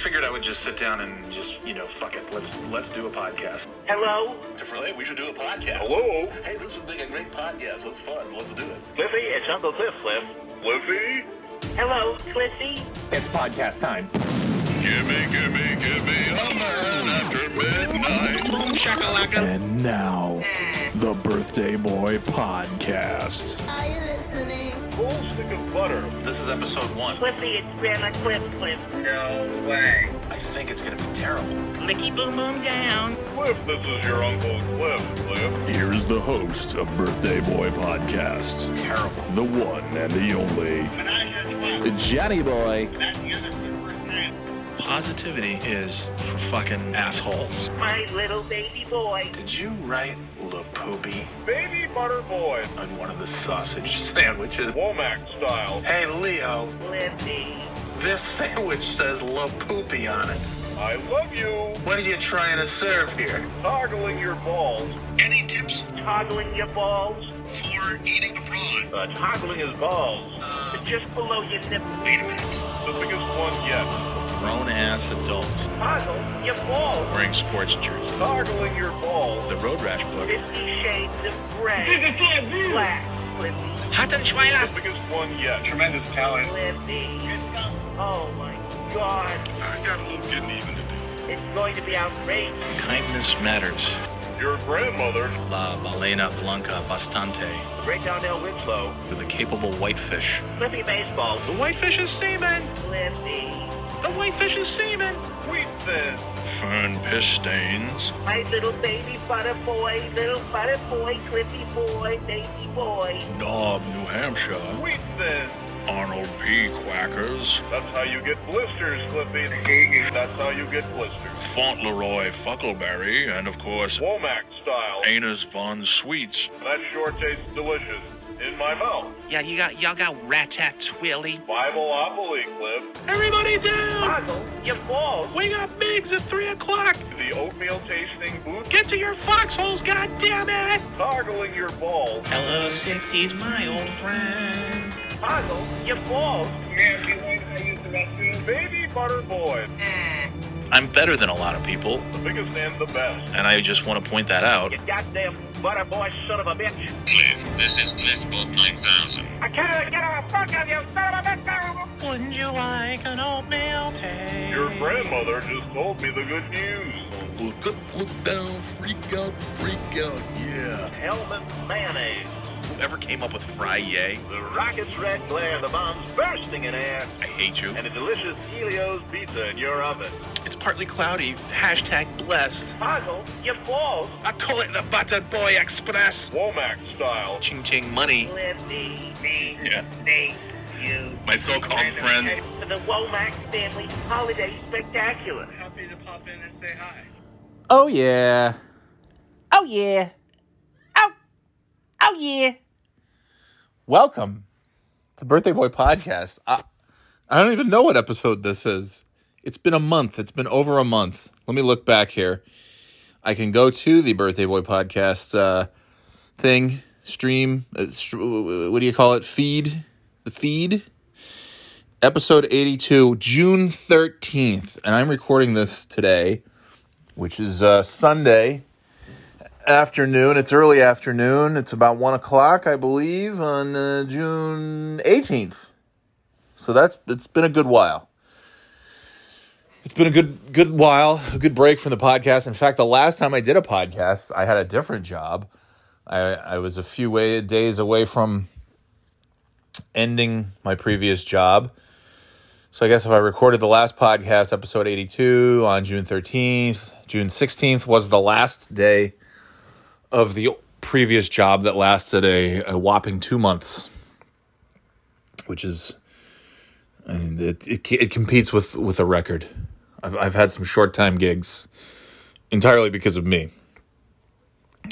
figured I would just sit down and just, you know, fuck it. Let's let's do a podcast. Hello, Hey, we should do a podcast. Hello? Hey, this would make a great podcast. It's fun. Let's do it. Cliffy. It's Uncle Cliff. Cliff. Cliffy? Hello, Cliffy. It's podcast time. Gimme, gimme, gimme a man after midnight. Shakalaka. And now, the Birthday Boy Podcast. Are you listening? Full stick of butter. This is episode one. Cliffy, it's Grandma Cliff. Cliff. I think it's gonna be terrible. Licky boom boom down. Cliff, this is your Uncle Cliff, Cliff. Here's the host of Birthday Boy Podcast, Terrible. the one and the only Menage a trois. Johnny Boy. Back together for the first time. Positivity is for fucking assholes. My little baby boy. Did you write La Poopy Baby Butter Boy. on one of the sausage sandwiches? Womack style. Hey, Leo, Cliffy. this sandwich says La Poopy on it. I love you. What are you trying to serve here? Toggling your balls. Any tips Toggling your balls. for eating abroad? Uh, toggling his balls. Uh, Just below your nipple. wait a minute. The biggest one yet. Grown ass adults Toggle your balls. wearing sports jerseys. Toggling your balls. The Road Rash book. Fifty shades of gray. Black. Cliffy. Hattenschweiler. The biggest one yet. Tremendous talent. Cliffy. Good stuff. Oh my God. I got a little getting even to do. It's going to be outrageous. Kindness matters. Your grandmother. La balena blanca bastante. The great Donnell Winslow. With a capable whitefish. Flippy Baseball. The whitefish is semen! Cliffy. The whitefish is semen! Wheat thin. Fern piss stains. My little baby butter boy, little butter boy, clippy boy, baby boy. Knob, New Hampshire. Wheat thin. Arnold P. Quackers. That's how you get blisters, Cliffy. That's how you get blisters. Fauntleroy Fuckleberry. And of course, Womack style. Anus Von Sweets. That sure tastes delicious. In my mouth. Yeah, you got y'all got ratatouille. Bibleopoly, Cliff. Everybody down! Toggle your balls. We got Biggs at 3 o'clock! The oatmeal tasting booth. Get to your foxholes, goddammit! Toggling your balls. Hello, 60s, my old friend. Toggle your balls. Yeah, do you I use the restroom? Baby butter boy. Eh. I'm better than a lot of people, The biggest and the best. and I just want to point that out. You goddamn butter boy son of a bitch. Cliff, this is Cliffbook 9000. I can't get a fuck of you son of a bitch. Wouldn't you like an oatmeal taste? Your grandmother just told me the good news. Look up, look down, freak out, freak out, yeah. Hellman mayonnaise. Whoever came up with fry yay? The rocket's red glare, the bombs bursting in air, I hate you. and a delicious Ellio's pizza in your oven. It's partly cloudy. Hashtag blessed. Toggle your balls. I call it the Buttered Boy Express. Womack style. Ching ching money. Cliffy. Me, Yeah. me, you. My so-called friends. For the Womack family holiday spectacular. Happy to pop in and say hi. Oh yeah. Oh yeah. Oh. Oh yeah. Welcome to the Birthday Boy Podcast. I, I don't even know what episode this is. It's been a month. It's been over a month. Let me look back here. I can go to the Birthday Boy Podcast uh, thing, stream, uh, what do you call it? Feed. The feed. Episode 82, June 13th. And I'm recording this today which is uh, Sunday afternoon. It's early afternoon. It's about one o'clock, I believe, on uh, June eighteenth. So that's it's been a good while. It's been a good good while, a good break from the podcast. In fact, the last time I did a podcast, I had a different job. I, I was a few way, days away from ending my previous job. So I guess if I recorded the last podcast, episode 82, on June 13th, June 16th was the last day of the previous job that lasted a, a whopping two months, which is, I mean, it, it, it competes with, with a record. I've, I've had some short time gigs entirely because of me.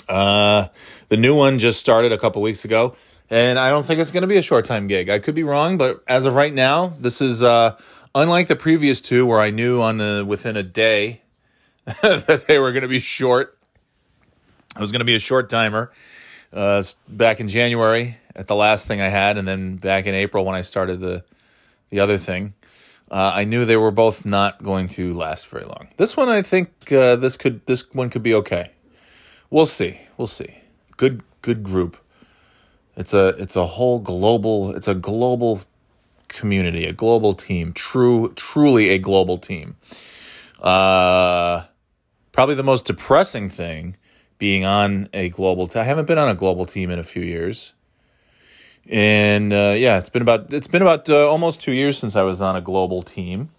Uh, the new one just started a couple weeks ago, and I don't think it's going to be a short time gig. I could be wrong, but as of right now, this is uh, unlike the previous two where I knew on the within a day that they were going to be short. It was going to be a short timer. Uh, back in January at the last thing I had, and then back in April when I started the the other thing. uh, I knew they were both not going to last very long. This one, I think, uh, this could this one could be okay. We'll see. We'll see. Good good group. It's a it's a whole global. It's a global community, a global team. True, truly a global team. Uh, probably the most depressing thing being on a global team. I haven't been on a global team in a few years. And uh, yeah, it's been about it's been about uh, almost 2 years since I was on a global team.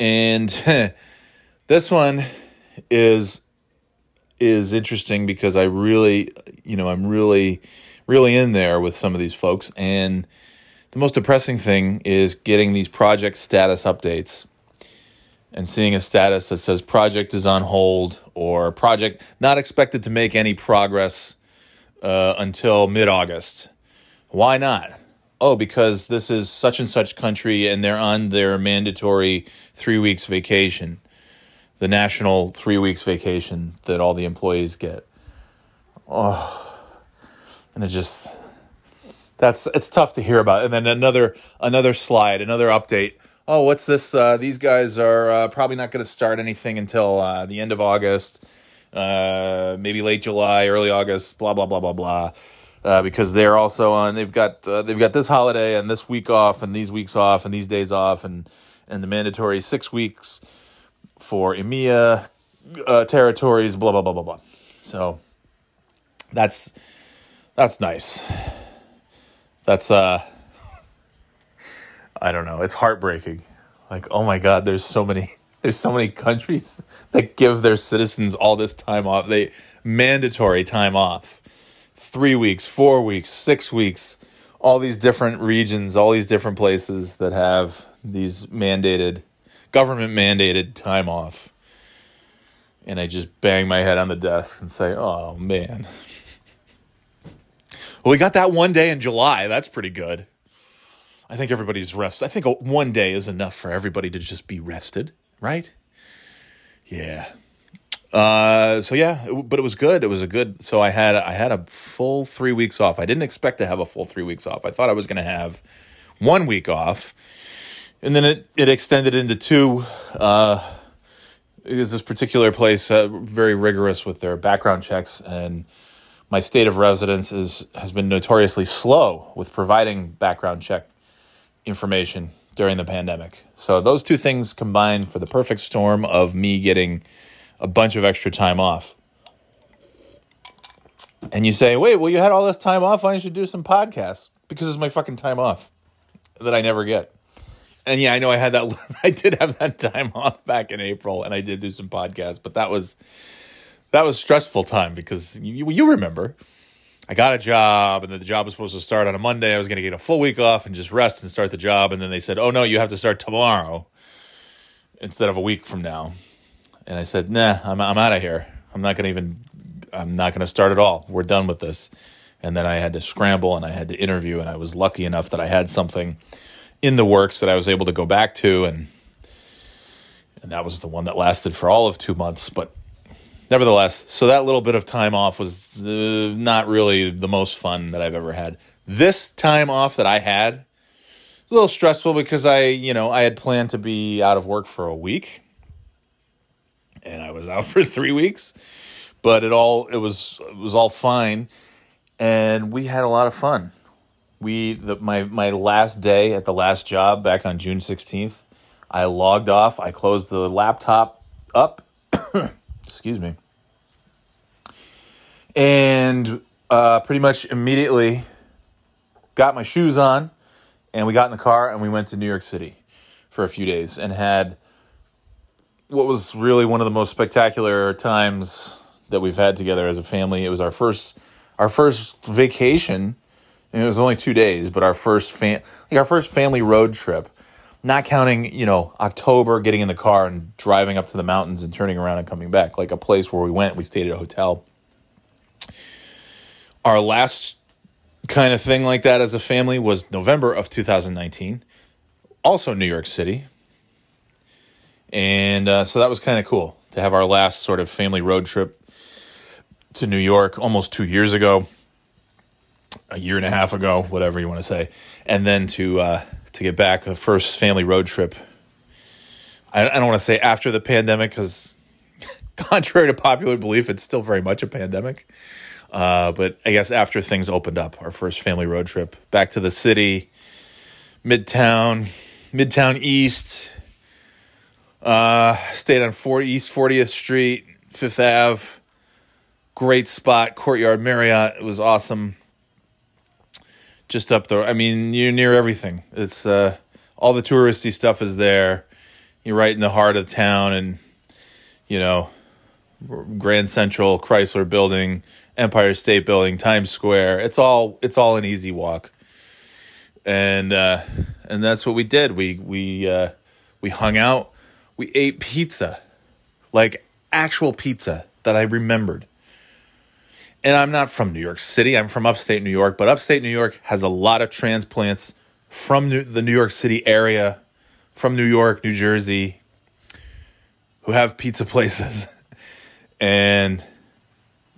And this one is is interesting because I really, you know, I'm really really in there with some of these folks and the most depressing thing is getting these project status updates and seeing a status that says project is on hold or project not expected to make any progress uh, until mid August. Why not? Oh, because this is such and such country and they're on their mandatory three weeks vacation, the national three weeks vacation that all the employees get. Oh, and it just that's it's tough to hear about. And then another another slide, another update oh, what's this? Uh, these guys are uh, probably not going to start anything until uh, the end of August, uh, maybe late July, early August, blah blah blah blah blah. Uh, because they're also on, they've got uh, they've got this holiday and this week off and these weeks off and these days off and and the mandatory six weeks for EMEA territories, blah blah blah blah blah. So that's that's nice. That's uh I don't know. It's heartbreaking. Like, oh my God, there's so many there's so many countries that give their citizens all this time off. They mandatory time off. Three weeks, four weeks, six weeks, all these different regions, all these different places that have these mandated government mandated time off. And I just bang my head on the desk and say, Oh man. Well, we got that one day in July. That's pretty good. I think everybody's rest. I think one day is enough for everybody to just be rested, right? Yeah. Uh, so yeah, it, but it was good. It was a good. So I had I had a full three weeks off. I didn't expect to have a full three weeks off. I thought I was going to have one week off, and then it it extended into two. Uh, because this particular place uh, very rigorous with their background checks and my state of residence is has been notoriously slow with providing background check information during the pandemic. So those two things combined for the perfect storm of me getting a bunch of extra time off. And you say, wait, well, you had all this time off. Why don't you do some podcasts? Because it's my fucking time off that I never get. And yeah, I know I had that. I did have that time off back in April, and I did do some podcasts, but that was that was stressful time because you you remember I got a job, and the job was supposed to start on a Monday. I was going to get a full week off and just rest and start the job. And then they said, "Oh no, you have to start tomorrow instead of a week from now." And I said, "Nah, I'm I'm out of here. I'm not going to even. I'm not going to start at all. We're done with this." And then I had to scramble and I had to interview, and I was lucky enough that I had something in the works that I was able to go back to, and and that was the one that lasted for all of two months, but nevertheless, so that little bit of time off was uh, not really the most fun that I've ever had. This time off that I had was a little stressful because I, you know, I had planned to be out of work for a week, and I was out for three weeks. But it all it was it was all fine, and we had a lot of fun. We the my my last day at the last job back on June sixteenth, I logged off. I closed the laptop up. excuse me and uh, pretty much immediately got my shoes on and we got in the car and we went to New York City for a few days and had what was really one of the most spectacular times that we've had together as a family. It was our first our first vacation. And it was only two days, but our first fam- like our first family road trip, not counting you know October, getting in the car and driving up to the mountains and turning around and coming back. Like a place where we went, we stayed at a hotel our last kind of thing like that as a family was November of 2019, also New York City. And uh, so that was kind of cool to have our last sort of family road trip to New York almost two years ago. a year and a half ago, whatever you want to say, and then to uh, to get back the first family road trip. I, I don't want to say after the pandemic because, contrary to popular belief, it's still very much a pandemic. Uh, but I guess after things opened up, our first family road trip back to the city, Midtown, Midtown East. Uh, stayed on four East 40th Street, Fifth Ave. Great spot, Courtyard Marriott. It was awesome. Just up there. I mean, you're near everything. It's uh, all the touristy stuff is there. You're right in the heart of town, and you know, Grand Central, Chrysler Building, Empire State Building, Times Square. It's all it's all an easy walk. And uh, and that's what we did. We we uh, we hung out. We ate pizza, like actual pizza that I remembered. And I'm not from New York City. I'm from upstate New York, but upstate New York has a lot of transplants from New, the New York City area, from New York, New Jersey, who have pizza places. And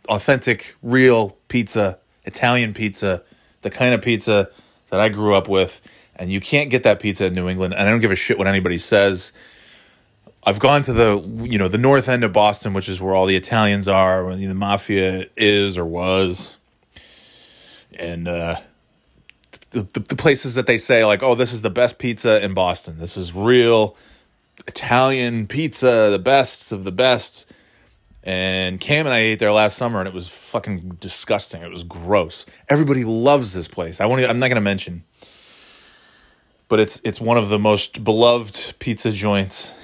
authentic, real pizza, Italian pizza, the kind of pizza that I grew up with. And you can't get that pizza in New England. And I don't give a shit what anybody says. I've gone to the you know the north end of Boston, which is where all the Italians are, where the mafia is or was, and uh, the, the the places that they say like, oh, this is the best pizza in Boston. This is real Italian pizza, the best of the best. And Cam and I ate there last summer, and it was fucking disgusting. It was gross. Everybody loves this place. I won't. I'm not going to mention, but it's it's one of the most beloved pizza joints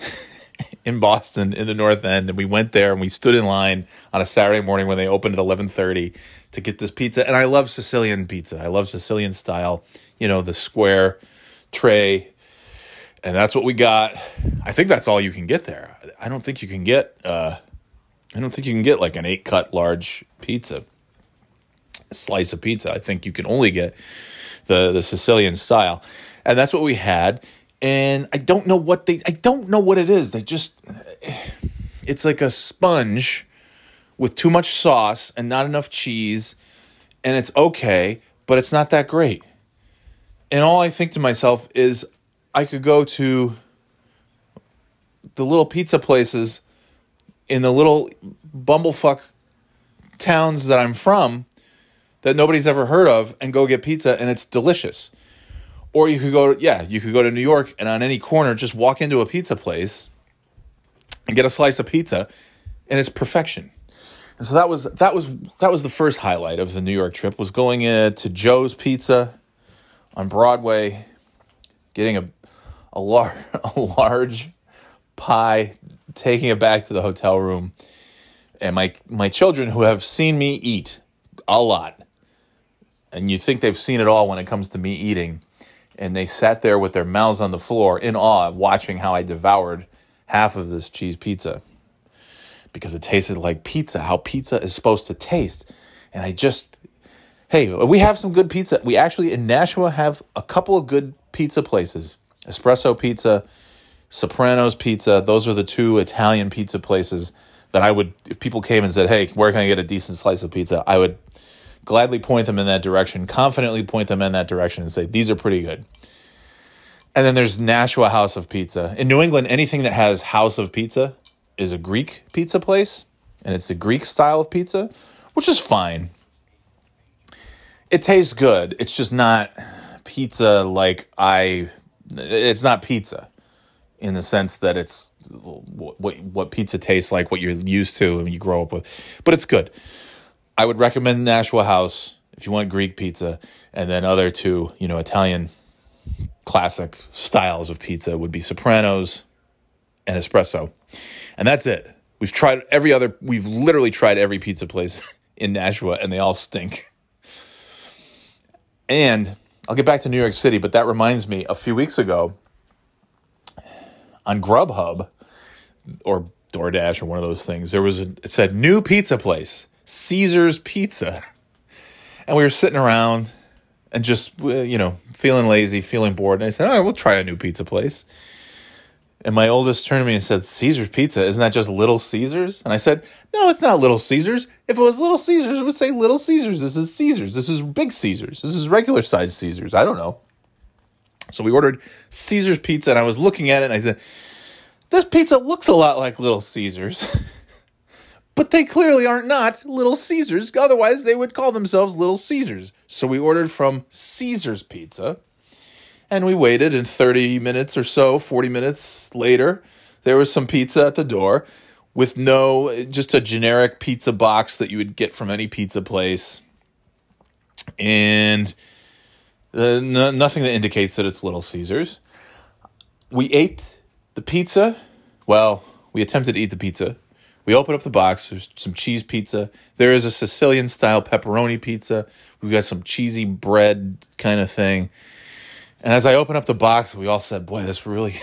in Boston in the North End, and we went there and we stood in line on a Saturday morning when they opened at eleven thirty to get this pizza. And I love Sicilian pizza. I love Sicilian style. You know, the square tray, and that's what we got. I think that's all you can get there. I don't think you can get. Uh, I don't think you can get like an eight cut large pizza, slice of pizza. I think you can only get the the Sicilian style, and that's what we had and I don't know what they I don't know what it is. They just it's like a sponge with too much sauce and not enough cheese and it's okay, but it's not that great. And all I think to myself is I could go to the little pizza places in the little bumblefuck towns that I'm from that nobody's ever heard of and go get pizza and it's delicious. Or you could go, yeah, you could go to New York and on any corner just walk into a pizza place and get a slice of pizza, and it's perfection. And so that was that was that was the first highlight of the New York trip was going uh, to Joe's Pizza on Broadway, getting a a, lar- a large pie, taking it back to the hotel room, and my my children who have seen me eat a lot, and you think they've seen it all when it comes to me eating and they sat there with their mouths on the floor in awe, watching how I devoured half of this cheese pizza because it tasted like pizza, how pizza is supposed to taste. And I just, hey, we have some good pizza. We actually in Nashua have a couple of good pizza places Espresso Pizza, Soprano's Pizza. Those are the two Italian pizza places that I would, if people came and said, hey, where can I get a decent slice of pizza? I would gladly point them in that direction, confidently point them in that direction and say, these are pretty good. And then there's Nashua House of Pizza. In New England, anything that has House of Pizza is a Greek pizza place, and it's a Greek style of pizza, which is fine. It tastes good. It's just not pizza like I. It's not pizza in the sense that it's what what pizza tastes like, what you're used to and you grow up with. But it's good. I would recommend Nashua House if you want Greek pizza, and then other two, you know, Italian classic styles of pizza would be Sopranos and Espresso, and that's it. We've tried every other. We've literally tried every pizza place in Nashua, and they all stink. And I'll get back to New York City, but that reminds me. A few weeks ago, on Grubhub or DoorDash or one of those things, there was a, it said new pizza place Caesar's Pizza. And we were sitting around and just, uh, you know, feeling lazy, feeling bored. And I said, all right, we'll try a new pizza place. And my oldest turned to me and said, Caesar's Pizza, isn't that just Little Caesars? And I said, No, it's not Little Caesars. If it was Little Caesars, it would say Little Caesars. This is Caesars. This is Big Caesars. This is regular sized Caesars. I don't know. So we ordered Caesar's Pizza, and I was looking at it, and I said, This pizza looks a lot like Little Caesars. but they clearly aren't not Little Caesars. Otherwise, they would call themselves Little Caesars. So we ordered from Caesar's Pizza and we waited and 30 minutes or so 40 minutes later there was some pizza at the door with no just a generic pizza box that you would get from any pizza place and no, nothing that indicates that it's little caesars. We ate the pizza. Well we attempted to eat the pizza. We opened up the box. There's some cheese pizza. There is a sicilian style pepperoni pizza. We've got some cheesy bread kind of thing. And as I opened up the box, we all said, "Boy, this really."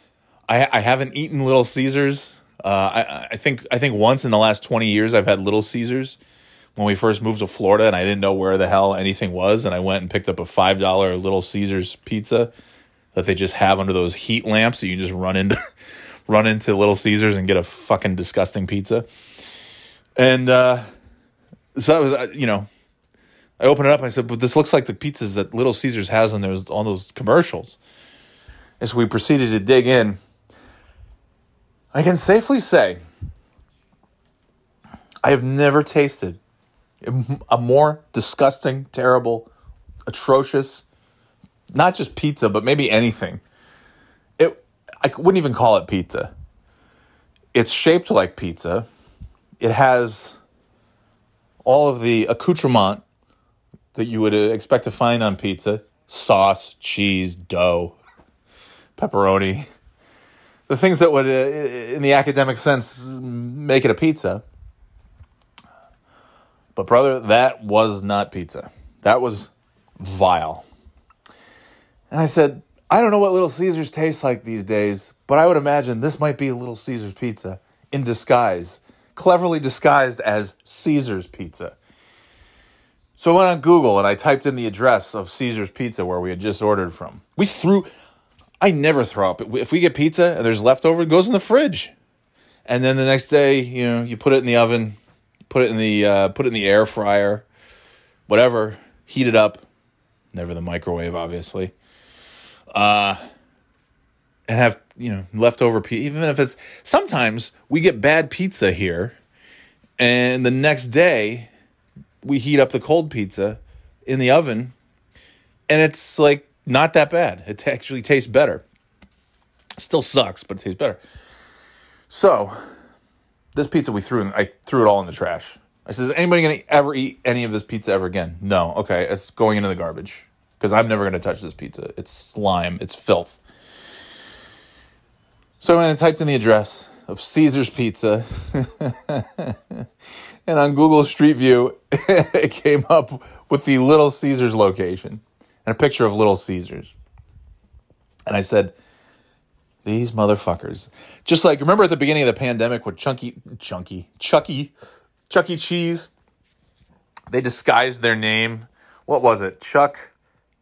I I haven't eaten Little Caesars. Uh, I I think I think once in the last twenty years I've had Little Caesars when we first moved to Florida, and I didn't know where the hell anything was, and I went and picked up a five dollar Little Caesars pizza that they just have under those heat lamps, so you just run into run into Little Caesars and get a fucking disgusting pizza. And uh, so that was uh, you know I opened it up and I said, but this looks like the pizzas that Little Caesars has on those on those commercials. And so we proceeded to dig in. I can safely say I have never tasted a more disgusting, terrible, atrocious, not just pizza, but maybe anything. It I wouldn't even call it pizza. It's shaped like pizza. It has all of the accoutrement that you would uh, expect to find on pizza sauce, cheese, dough, pepperoni. The things that would, uh, in the academic sense, make it a pizza. But, brother, that was not pizza. That was vile. And I said, I don't know what Little Caesars tastes like these days, but I would imagine this might be Little Caesars pizza in disguise, cleverly disguised as Caesars pizza. So I went on Google and I typed in the address of Caesar's Pizza where we had just ordered from. We threw, I never throw up. If we get pizza and there's leftover, it goes in the fridge. And then the next day, you know, you put it in the oven, put it in the uh, put it in the air fryer, whatever, heat it up. Never the microwave, obviously. Uh, and have you know leftover pizza. Even if it's sometimes we get bad pizza here, and the next day we heat up the cold pizza in the oven and it's like not that bad. It actually tastes better. Still sucks, but it tastes better. So, this pizza we threw in, I threw it all in the trash. I says, anybody gonna ever eat any of this pizza ever again? No. Okay, it's going into the garbage because I'm never gonna touch this pizza. It's slime. It's filth. So I went and typed in the address of Caesar's Pizza. and on Google Street View, it came up with the Little Caesars location and a picture of Little Caesars. And I said, these motherfuckers. Just like, remember at the beginning of the pandemic with Chunky, Chunky, Chucky, Chuck E. Cheese? They disguised their name. What was it? Chuck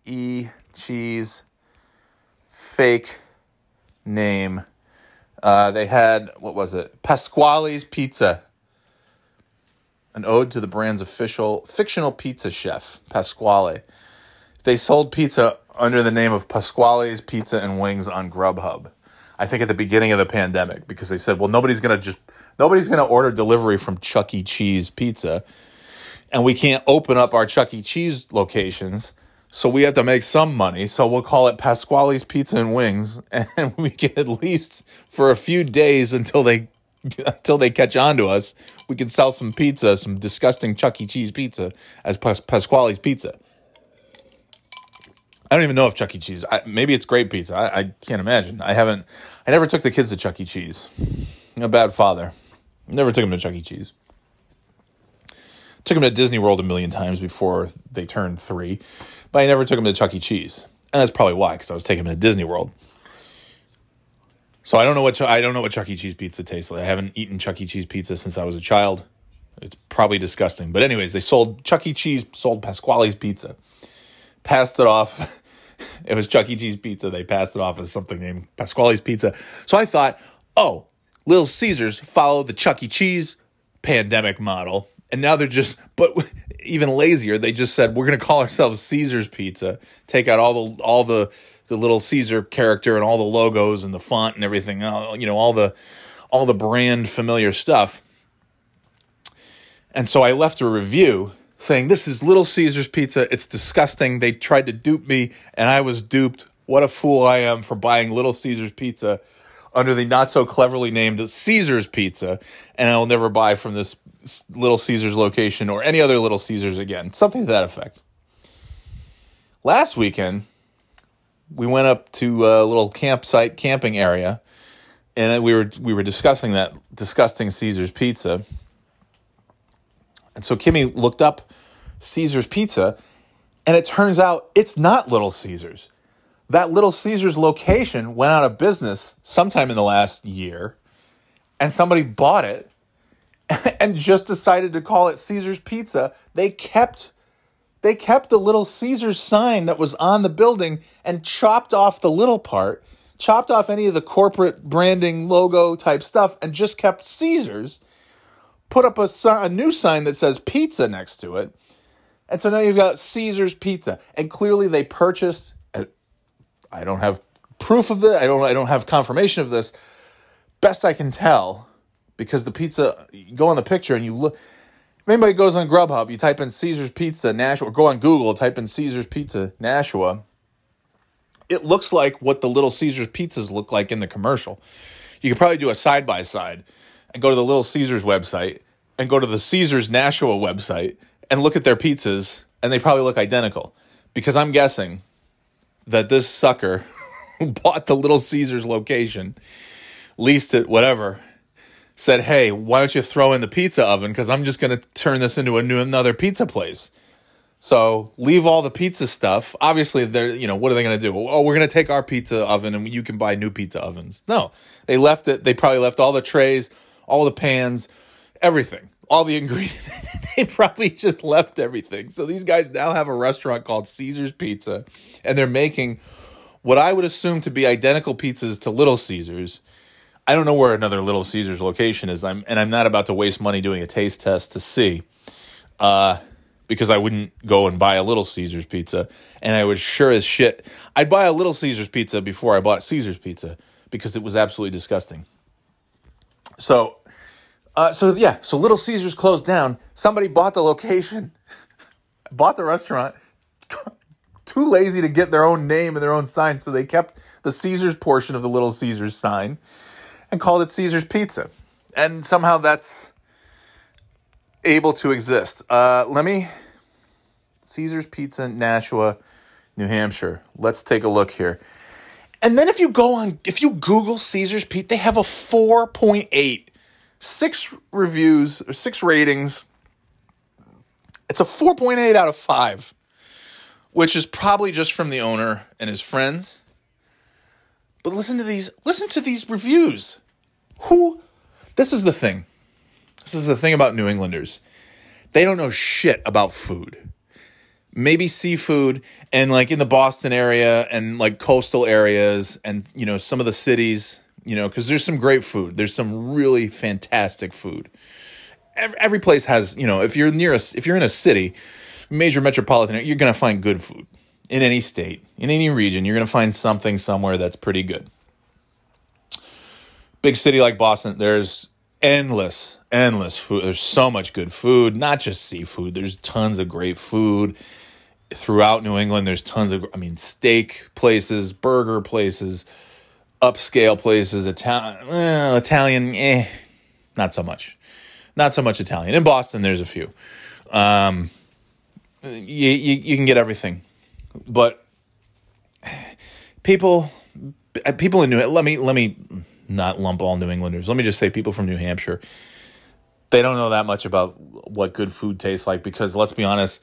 E. Cheese, fake name. Uh, they had, what was it? Pasquale's Pizza an ode to the brand's official fictional pizza chef, Pasquale. They sold pizza under the name of Pasquale's Pizza and Wings on Grubhub. I think at the beginning of the pandemic because they said, well, nobody's gonna just nobody's gonna order delivery from Chuck E. Cheese Pizza, and we can't open up our Chuck E. Cheese locations, so we have to make some money. So we'll call it Pasquale's Pizza and Wings, and we can at least for a few days until they until they catch on to us, we can sell some pizza, some disgusting Chuck E. Cheese pizza as Pas- Pasquale's pizza. I don't even know if Chuck E. Cheese. I, maybe it's great pizza. I, I, can't imagine. I haven't. I never took the kids to Chuck E. Cheese. A bad father. Never took them to Chuck E. Cheese. Took them to Disney World a million times before they turned three, but I never took them to Chuck E. Cheese, and that's probably why, because I was taking them to Disney World. So I don't know what I don't know what Chuck E. Cheese pizza tastes like. I haven't eaten Chuck E. Cheese pizza since I was a child. It's probably disgusting. But anyways, they sold Chuck E. Cheese sold Pasquale's pizza. Passed it off it was Chuck E. Cheese pizza. They passed it off as something named Pasquale's Pizza. So I thought, oh, Little Caesars followed the Chuck E. Cheese pandemic model. And now they're just, but even lazier. They just said we're going to call ourselves Caesar's Pizza. Take out all the all the the little Caesar character and all the logos and the font and everything. uh, You know all the all the brand familiar stuff. And so I left a review saying, This is Little Caesar's Pizza. It's disgusting. They tried to dupe me, and I was duped. What a fool I am for buying Little Caesar's Pizza under the not so cleverly named Caesar's Pizza. And I will never buy from this Little Caesar's location or any other Little Caesar's again. Something to that effect. Last weekend, we went up to a little campsite camping area and we were we were discussing that disgusting Caesar's pizza. And so Kimmy looked up Caesar's pizza, and it turns out it's not Little Caesar's. That Little Caesar's location went out of business sometime in the last year, and somebody bought it and just decided to call it Caesar's Pizza. They kept they kept the Little Caesar's sign that was on the building and chopped off the little part, chopped off any of the corporate branding logo type stuff, and just kept Caesar's. Put up a, a new sign that says pizza next to it. And so now you've got Caesar's Pizza. And clearly they purchased, uh, I don't have proof of this, I don't, I don't have confirmation of this. Best I can tell, because the pizza, you go on the picture and you look, if anybody goes on Grubhub, you type in Caesar's Pizza Nashua, or go on Google, type in Caesar's Pizza Nashua. It looks like what the Little Caesar's pizzas look like in the commercial. You could probably do a side by side and go to the Little Caesars website and go to the Caesars Nashua website and look at their pizzas, and they probably look identical. Because I'm guessing that this sucker bought the Little Caesars location, leased it, whatever, said, "Hey, why don't you throw in the pizza oven? Because I'm just going to turn this into a new another pizza place." So leave all the pizza stuff. Obviously, they're you know what are they going to do? Oh, we're going to take our pizza oven and you can buy new pizza ovens. No, they left it. They probably left all the trays, all the pans, everything, all the ingredients. they probably just left everything. So these guys now have a restaurant called Caesar's Pizza, and they're making what I would assume to be identical pizzas to Little Caesars. I don't know where another Little Caesars location is. I'm and I'm not about to waste money doing a taste test to see. Uh because I wouldn't go and buy a Little Caesars pizza. And I would sure as shit, I'd buy a Little Caesars pizza before I bought Caesars pizza because it was absolutely disgusting. So, uh, so yeah, so Little Caesars closed down. Somebody bought the location, bought the restaurant. Too lazy to get their own name and their own sign, so they kept the Caesars portion of the Little Caesars sign and called it Caesars Pizza. And somehow that's able to exist. Uh, let me Caesar's Pizza, Nashua, New Hampshire. Let's take a look here. And then if you go on, if you Google Caesar's Pizza, they have a 4.8, six reviews or six ratings. It's a 4.8 out of five, which is probably just from the owner and his friends. But listen to these, listen to these reviews. Who, this is the thing. This is the thing about New Englanders. They don't know shit about food. Maybe seafood and like in the Boston area and like coastal areas and you know some of the cities, you know, cuz there's some great food. There's some really fantastic food. Every, every place has, you know, if you're near a if you're in a city, major metropolitan, you're going to find good food. In any state, in any region, you're going to find something somewhere that's pretty good. Big city like Boston, there's endless, endless food. There's so much good food, not just seafood. There's tons of great food throughout New England. There's tons of, I mean, steak places, burger places, upscale places, Italian, eh, Italian, eh, not so much. Not so much Italian. In Boston, there's a few. Um, you, you, you can get everything, but people, people in New, let me, let me, not lump all New Englanders. Let me just say people from New Hampshire. They don't know that much about what good food tastes like because let's be honest,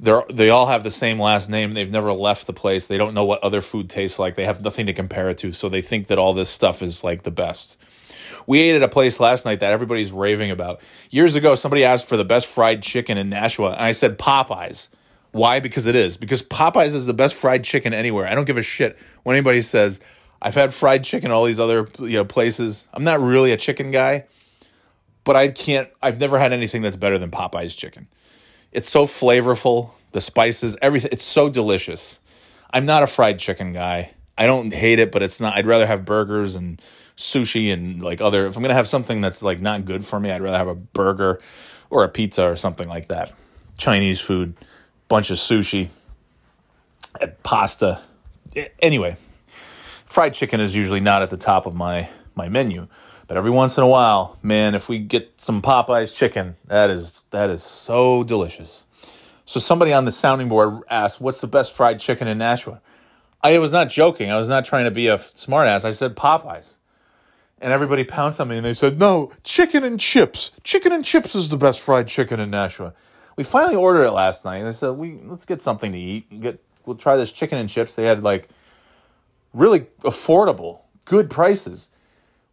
they're they all have the same last name. They've never left the place. They don't know what other food tastes like. They have nothing to compare it to, so they think that all this stuff is like the best. We ate at a place last night that everybody's raving about. Years ago, somebody asked for the best fried chicken in Nashua, and I said Popeyes. Why? Because it is. Because Popeyes is the best fried chicken anywhere. I don't give a shit when anybody says I've had fried chicken all these other you know places. I'm not really a chicken guy, but I can't. I've never had anything that's better than Popeyes chicken. It's so flavorful. The spices, everything. It's so delicious. I'm not a fried chicken guy. I don't hate it, but it's not. I'd rather have burgers and sushi and like other. If I'm gonna have something that's like not good for me, I'd rather have a burger or a pizza or something like that. Chinese food, bunch of sushi, and pasta. Eh, anyway, fried chicken is usually not at the top of my my menu, but every once in a while, man, if we get some Popeyes chicken, that is that is so delicious. So somebody on the sounding board asked, "What's the best fried chicken in Nashua?" I was not joking. I was not trying to be a smartass. I said Popeyes. And everybody pounced on me and they said, no, chicken and chips. Chicken and chips is the best fried chicken in Nashua. We finally ordered it last night and I said, we let's get something to eat. Get we'll try this chicken and chips. They had like really affordable, good prices.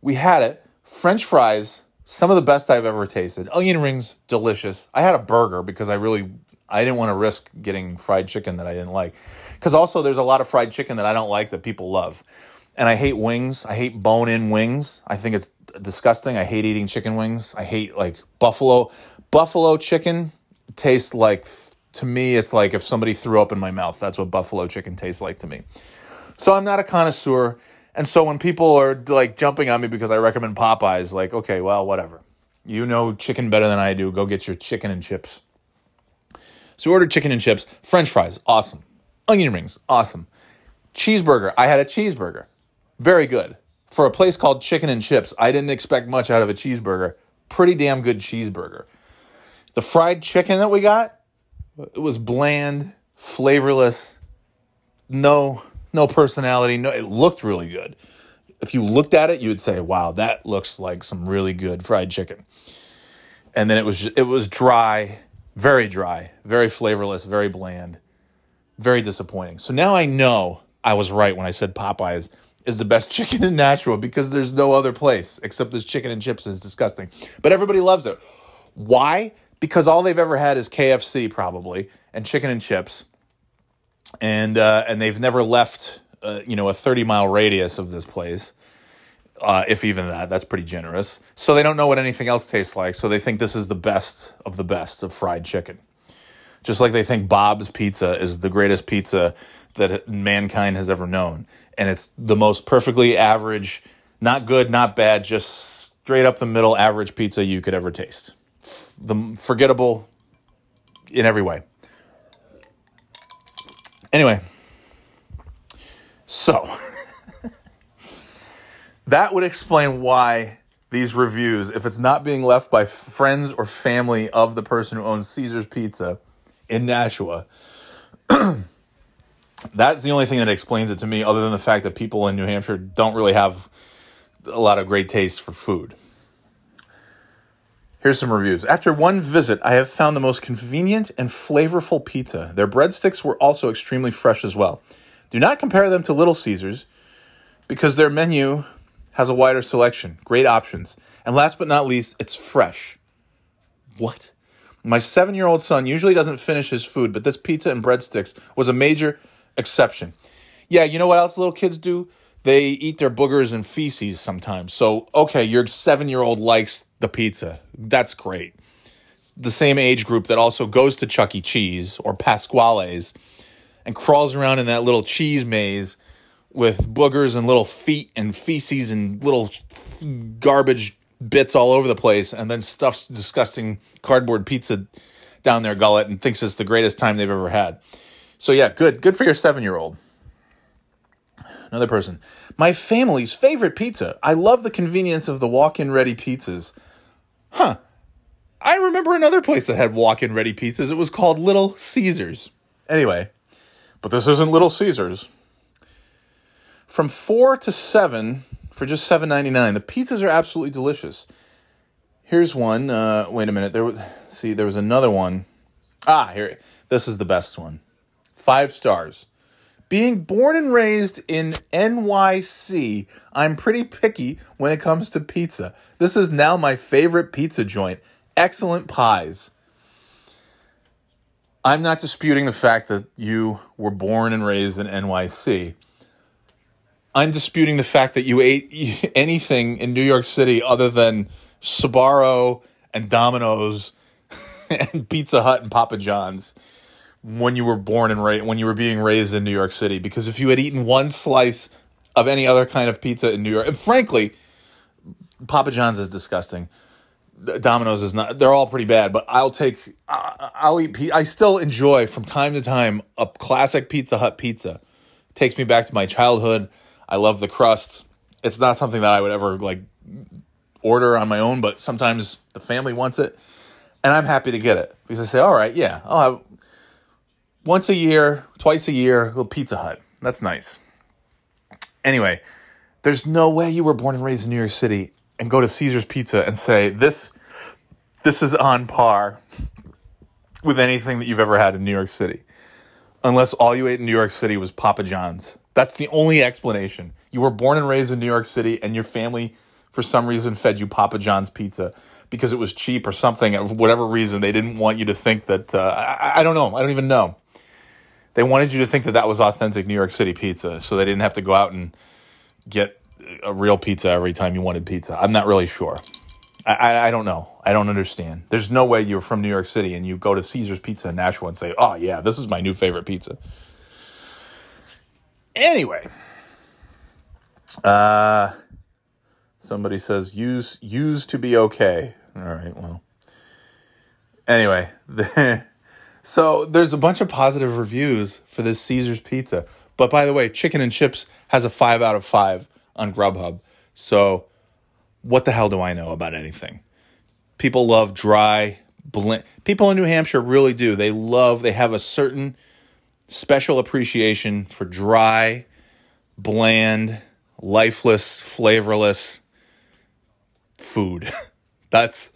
We had it. French fries, some of the best I've ever tasted. Onion rings, delicious. I had a burger because I really I didn't want to risk getting fried chicken that I didn't like. Because also there's a lot of fried chicken that I don't like that people love. And I hate wings. I hate bone in wings. I think it's disgusting. I hate eating chicken wings. I hate like buffalo buffalo chicken tastes like to me it's like if somebody threw up in my mouth. That's what buffalo chicken tastes like to me. So I'm not a connoisseur. And so when people are like jumping on me because I recommend Popeyes, like, okay, well, whatever. You know chicken better than I do. Go get your chicken and chips. So we ordered chicken and chips, French fries, awesome. Onion rings, awesome. Cheeseburger, I had a cheeseburger, very good. For a place called Chicken and Chips, I didn't expect much out of a cheeseburger. Pretty damn good cheeseburger. The fried chicken that we got, it was bland, flavorless, no no personality. No, it looked really good. If you looked at it, you would say, "Wow, that looks like some really good fried chicken." And then it was it was dry, very dry, very flavorless, very bland, very disappointing. So now I know I was right when I said Popeyes is the best chicken in Nashua because there's no other place except this chicken and chips is disgusting. But everybody loves it. Why? Because all they've ever had is KFC probably and chicken and chips, and uh, and they've never left uh, you know a 30 mile radius of this place. Uh, if even that, that's pretty generous. So they don't know what anything else tastes like. So they think this is the best of the best of fried chicken. Just like they think Bob's Pizza is the greatest pizza that mankind has ever known. And it's the most perfectly average, not good, not bad, just straight up the middle average pizza you could ever taste. The forgettable in every way. Anyway, so that would explain why these reviews, if it's not being left by friends or family of the person who owns Caesar's Pizza in Nashua, that's the only thing that explains it to me, other than the fact that people in New Hampshire don't really have a lot of great taste for food. Here's some reviews. After one visit, I have found the most convenient and flavorful pizza. Their breadsticks were also extremely fresh as well. Do not compare them to Little Caesars because their menu has a wider selection, great options, and last but not least, it's fresh. What? My seven year old son usually doesn't finish his food, but this pizza and breadsticks was a major exception. Yeah, you know what else little kids do? They eat their boogers and feces sometimes. So, okay, your seven year old likes the pizza. That's great. The same age group that also goes to Chuck E. Cheese or Pasquale's and crawls around in that little cheese maze with boogers and little feet and feces and little garbage bits all over the place and then stuffs disgusting cardboard pizza down their gullet and thinks it's the greatest time they've ever had. So yeah, good. Good for your 7-year-old. Another person. My family's favorite pizza. I love the convenience of the walk-in ready pizzas. Huh. I remember another place that had walk-in ready pizzas. It was called Little Caesars. Anyway, but this isn't Little Caesars. From 4 to 7 for just seven ninety nine. The pizzas are absolutely delicious. Here's one. Uh, wait a minute. There was see there was another one. Ah, here. This is the best one. Five stars. Being born and raised in NYC, I'm pretty picky when it comes to pizza. This is now my favorite pizza joint. Excellent pies. I'm not disputing the fact that you were born and raised in NYC. I'm disputing the fact that you ate anything in New York City other than Sbarro and Domino's and Pizza Hut and Papa John's when you were born and raised when you were being raised in New York City. Because if you had eaten one slice of any other kind of pizza in New York, and frankly, Papa John's is disgusting. Domino's is not. They're all pretty bad, but I'll take. I'll eat. I still enjoy from time to time a classic Pizza Hut pizza. takes me back to my childhood. I love the crust. It's not something that I would ever like order on my own, but sometimes the family wants it, and I'm happy to get it because I say, all right, yeah, I'll have once a year, twice a year, a little Pizza Hut. That's nice. Anyway, there's no way you were born and raised in New York City and go to Caesar's Pizza and say this this is on par with anything that you've ever had in New York City. Unless all you ate in New York City was Papa John's. That's the only explanation. You were born and raised in New York City and your family for some reason fed you Papa John's pizza because it was cheap or something for whatever reason they didn't want you to think that uh, I, I don't know. I don't even know. They wanted you to think that that was authentic New York City pizza so they didn't have to go out and get a real pizza every time you wanted pizza. I'm not really sure. I, I, I don't know. I don't understand. There's no way you're from New York City and you go to Caesar's Pizza in Nashville and say, "Oh yeah, this is my new favorite pizza." Anyway, uh, somebody says use use to be okay. All right, well. Anyway, the, so there's a bunch of positive reviews for this Caesar's pizza. But by the way, Chicken and Chips has a five out of five on Grubhub. So what the hell do I know about anything? People love dry, bland. People in New Hampshire really do. They love, they have a certain special appreciation for dry, bland, lifeless, flavorless food. that's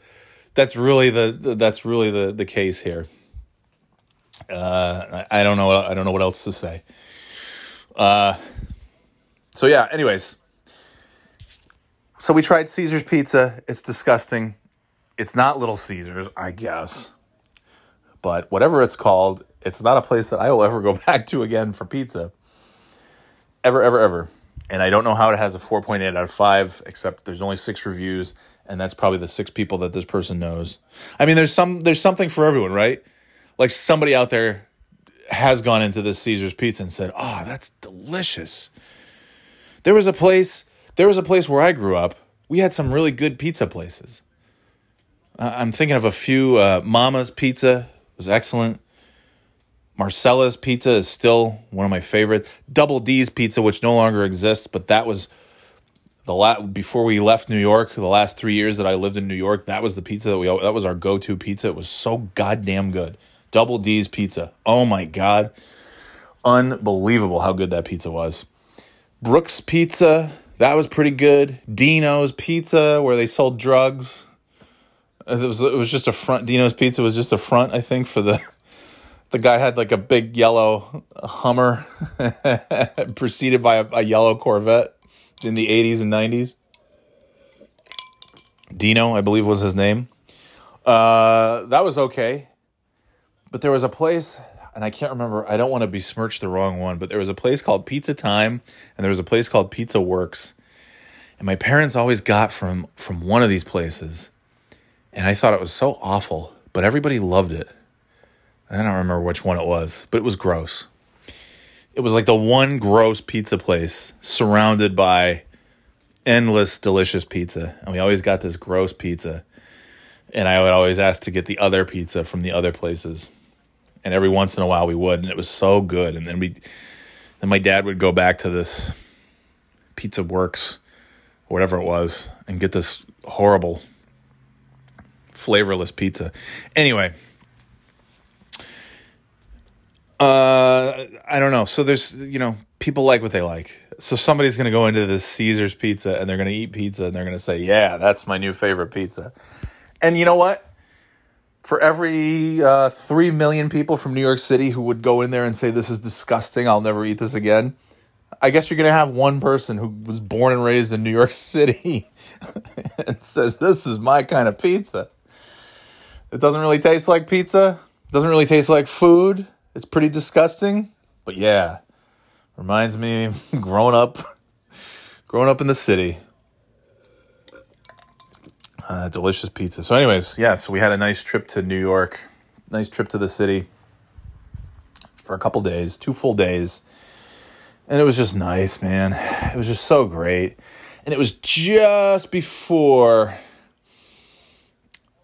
that's really the, the that's really the the case here. Uh, I, don't know. I don't know what else to say. Uh, so yeah. Anyways, so we tried Caesar's pizza. It's disgusting. It's not Little Caesars, I guess. But whatever it's called, it's not a place that I will ever go back to again for pizza. Ever, ever, ever. And I don't know how it has a 4.8 out of 5, except there's only six reviews, and that's probably the six people that this person knows. I mean, there's some there's something for everyone, right? Like somebody out there has gone into this Caesar's pizza and said, "Oh, that's delicious." There was a place, there was a place where I grew up. We had some really good pizza places. Uh, I'm thinking of a few. Uh, Mama's Pizza was excellent. Marcella's Pizza is still one of my favorite. Double D's Pizza, which no longer exists, but that was the la- before we left New York. The last three years that I lived in New York, that was the pizza that we that was our go to pizza. It was so goddamn good. Double D's Pizza. Oh my god, unbelievable how good that pizza was. Brooks Pizza, that was pretty good. Dino's Pizza, where they sold drugs. It was it was just a front. Dino's Pizza was just a front, I think, for the the guy had like a big yellow Hummer, preceded by a, a yellow Corvette in the eighties and nineties. Dino, I believe, was his name. Uh, that was okay, but there was a place, and I can't remember. I don't want to besmirch the wrong one, but there was a place called Pizza Time, and there was a place called Pizza Works, and my parents always got from from one of these places, and I thought it was so awful, but everybody loved it. I don't remember which one it was, but it was gross. It was like the one gross pizza place surrounded by endless delicious pizza. And we always got this gross pizza. And I would always ask to get the other pizza from the other places. And every once in a while we would, and it was so good. And then we then my dad would go back to this Pizza Works, or whatever it was, and get this horrible flavorless pizza. Anyway, uh, I don't know. So there's, you know, people like what they like. So somebody's going to go into this Caesar's pizza and they're going to eat pizza and they're going to say, "Yeah, that's my new favorite pizza." And you know what? For every uh, three million people from New York City who would go in there and say, "This is disgusting. I'll never eat this again," I guess you're going to have one person who was born and raised in New York City and says, "This is my kind of pizza." It doesn't really taste like pizza, it Doesn't really taste like food. It's pretty disgusting. But yeah, reminds me growing up, growing up in the city. Uh, delicious pizza. So, anyways, yeah. So we had a nice trip to New York. Nice trip to the city for a couple days, two full days, and it was just nice, man. It was just so great, and it was just before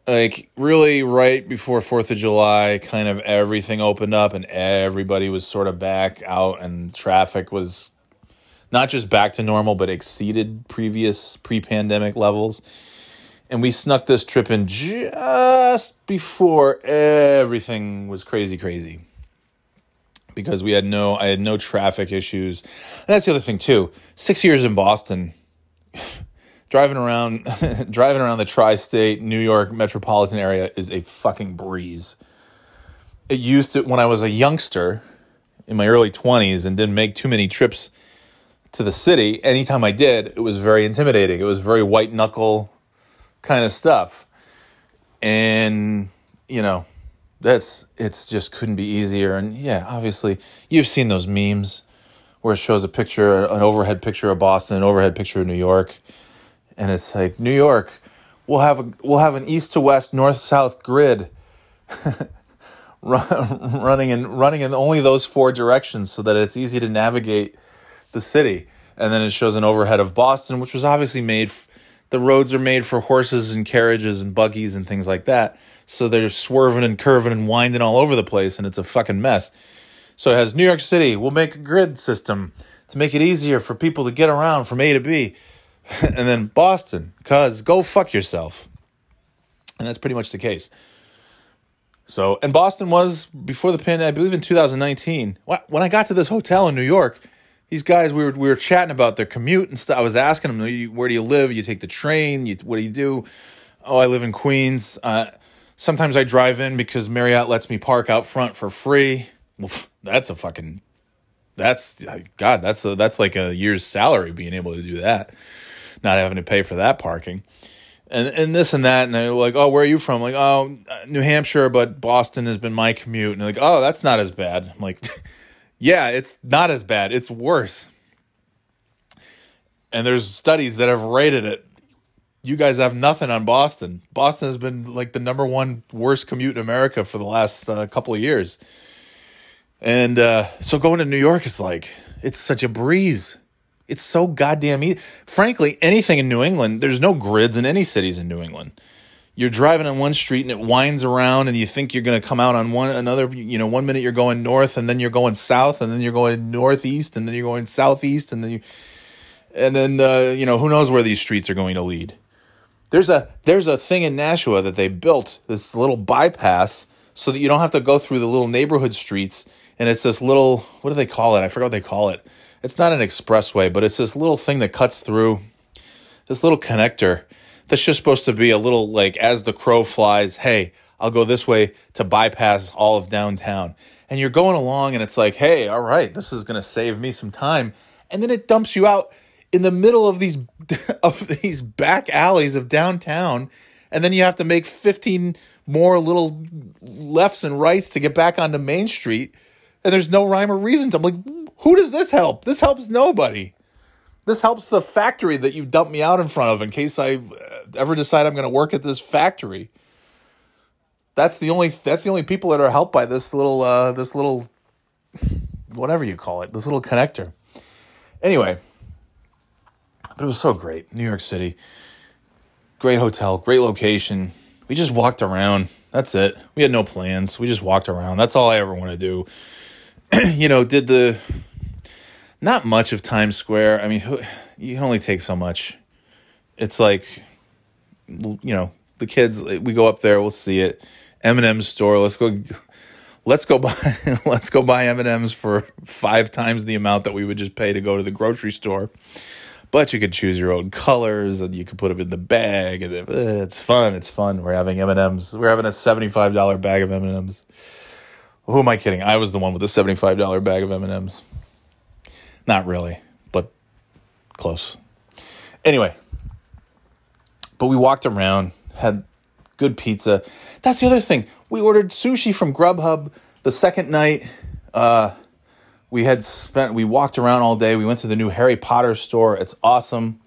like really right before Fourth of July, kind of everything opened up and everybody was sort of back out, and traffic was not just back to normal, but exceeded previous pre-pandemic levels. And we snuck this trip in just before everything was crazy, crazy. Because we had no, I had no traffic issues. And that's the other thing too. Six years in Boston driving around driving around the tri-state New York metropolitan area is a fucking breeze. It used to when I was a youngster in my early 20s and didn't make too many trips to the city, anytime I did, it was very intimidating. It was very white knuckle kind of stuff. And you know, that's it's just couldn't be easier and yeah, obviously you've seen those memes where it shows a picture an overhead picture of Boston, an overhead picture of New York and it's like New York, we'll have a we'll have an east to west, north south grid, running in running in only those four directions, so that it's easy to navigate the city. And then it shows an overhead of Boston, which was obviously made. F- the roads are made for horses and carriages and buggies and things like that, so they're swerving and curving and winding all over the place, and it's a fucking mess. So it has New York City. We'll make a grid system to make it easier for people to get around from A to B and then Boston, cuz go fuck yourself. And that's pretty much the case. So, and Boston was before the pandemic, I believe in 2019. When I got to this hotel in New York, these guys we were we were chatting about their commute and stuff. I was asking them, "Where do you live? You take the train? You, what do you do?" Oh, I live in Queens. Uh, sometimes I drive in because Marriott lets me park out front for free. Well, that's a fucking that's God. That's a, that's like a year's salary being able to do that not having to pay for that parking. And, and this and that, and they're like, oh, where are you from? Like, oh, New Hampshire, but Boston has been my commute. And they're like, oh, that's not as bad. I'm like, yeah, it's not as bad. It's worse. And there's studies that have rated it. You guys have nothing on Boston. Boston has been like the number one worst commute in America for the last uh, couple of years. And uh, so going to New York is like, it's such a breeze. It's so goddamn easy. Frankly, anything in New England, there's no grids in any cities in New England. You're driving on one street and it winds around, and you think you're going to come out on one another. You know, one minute you're going north, and then you're going south, and then you're going northeast, and then you're going southeast, and then you, and then uh, you know who knows where these streets are going to lead. There's a there's a thing in Nashua that they built this little bypass so that you don't have to go through the little neighborhood streets, and it's this little what do they call it? I forgot what they call it it's not an expressway, but it's this little thing that cuts through this little connector that's just supposed to be a little like as the crow flies, hey, I'll go this way to bypass all of downtown. And you're going along and it's like, hey, all right, this is going to save me some time. And then it dumps you out in the middle of these of these back alleys of downtown and then you have to make 15 more little lefts and rights to get back onto Main Street and there's no rhyme or reason to. I'm like, who does this help? This helps nobody. This helps the factory that you dump me out in front of in case I uh, ever decide I'm going to work at this factory. That's the only that's the only people that are helped by this little uh, this little whatever you call it, this little connector. Anyway, but it was so great. New York City. Great hotel, great location. We just walked around. That's it. We had no plans. We just walked around. That's all I ever want to do. you know, did the not much of Times Square. I mean, you can only take so much. It's like, you know, the kids. We go up there, we'll see it. M&M's store. Let's go. Let's go buy. let's go buy M and M's for five times the amount that we would just pay to go to the grocery store. But you could choose your own colors, and you could put them in the bag, and uh, it's fun. It's fun. We're having M and M's. We're having a seventy-five dollar bag of M and M's. Who am I kidding? I was the one with the seventy-five dollar bag of M and M's. Not really, but close. Anyway, but we walked around, had good pizza. That's the other thing. We ordered sushi from Grubhub the second night. Uh, we had spent we walked around all day. We went to the new Harry Potter store. It's awesome.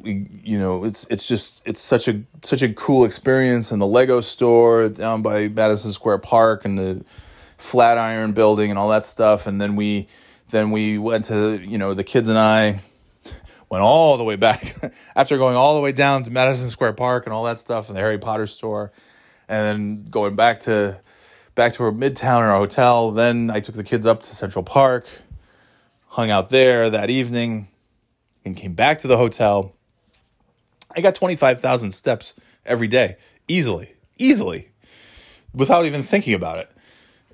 We you know it's it's just it's such a such a cool experience. And the Lego store down by Madison Square Park and the Flatiron Building and all that stuff. And then we then we went to you know the kids and I went all the way back after going all the way down to Madison Square Park and all that stuff and the Harry Potter store, and then going back to back to our midtown in our hotel. Then I took the kids up to Central Park, hung out there that evening, and came back to the hotel. I got twenty five thousand steps every day, easily, easily, without even thinking about it,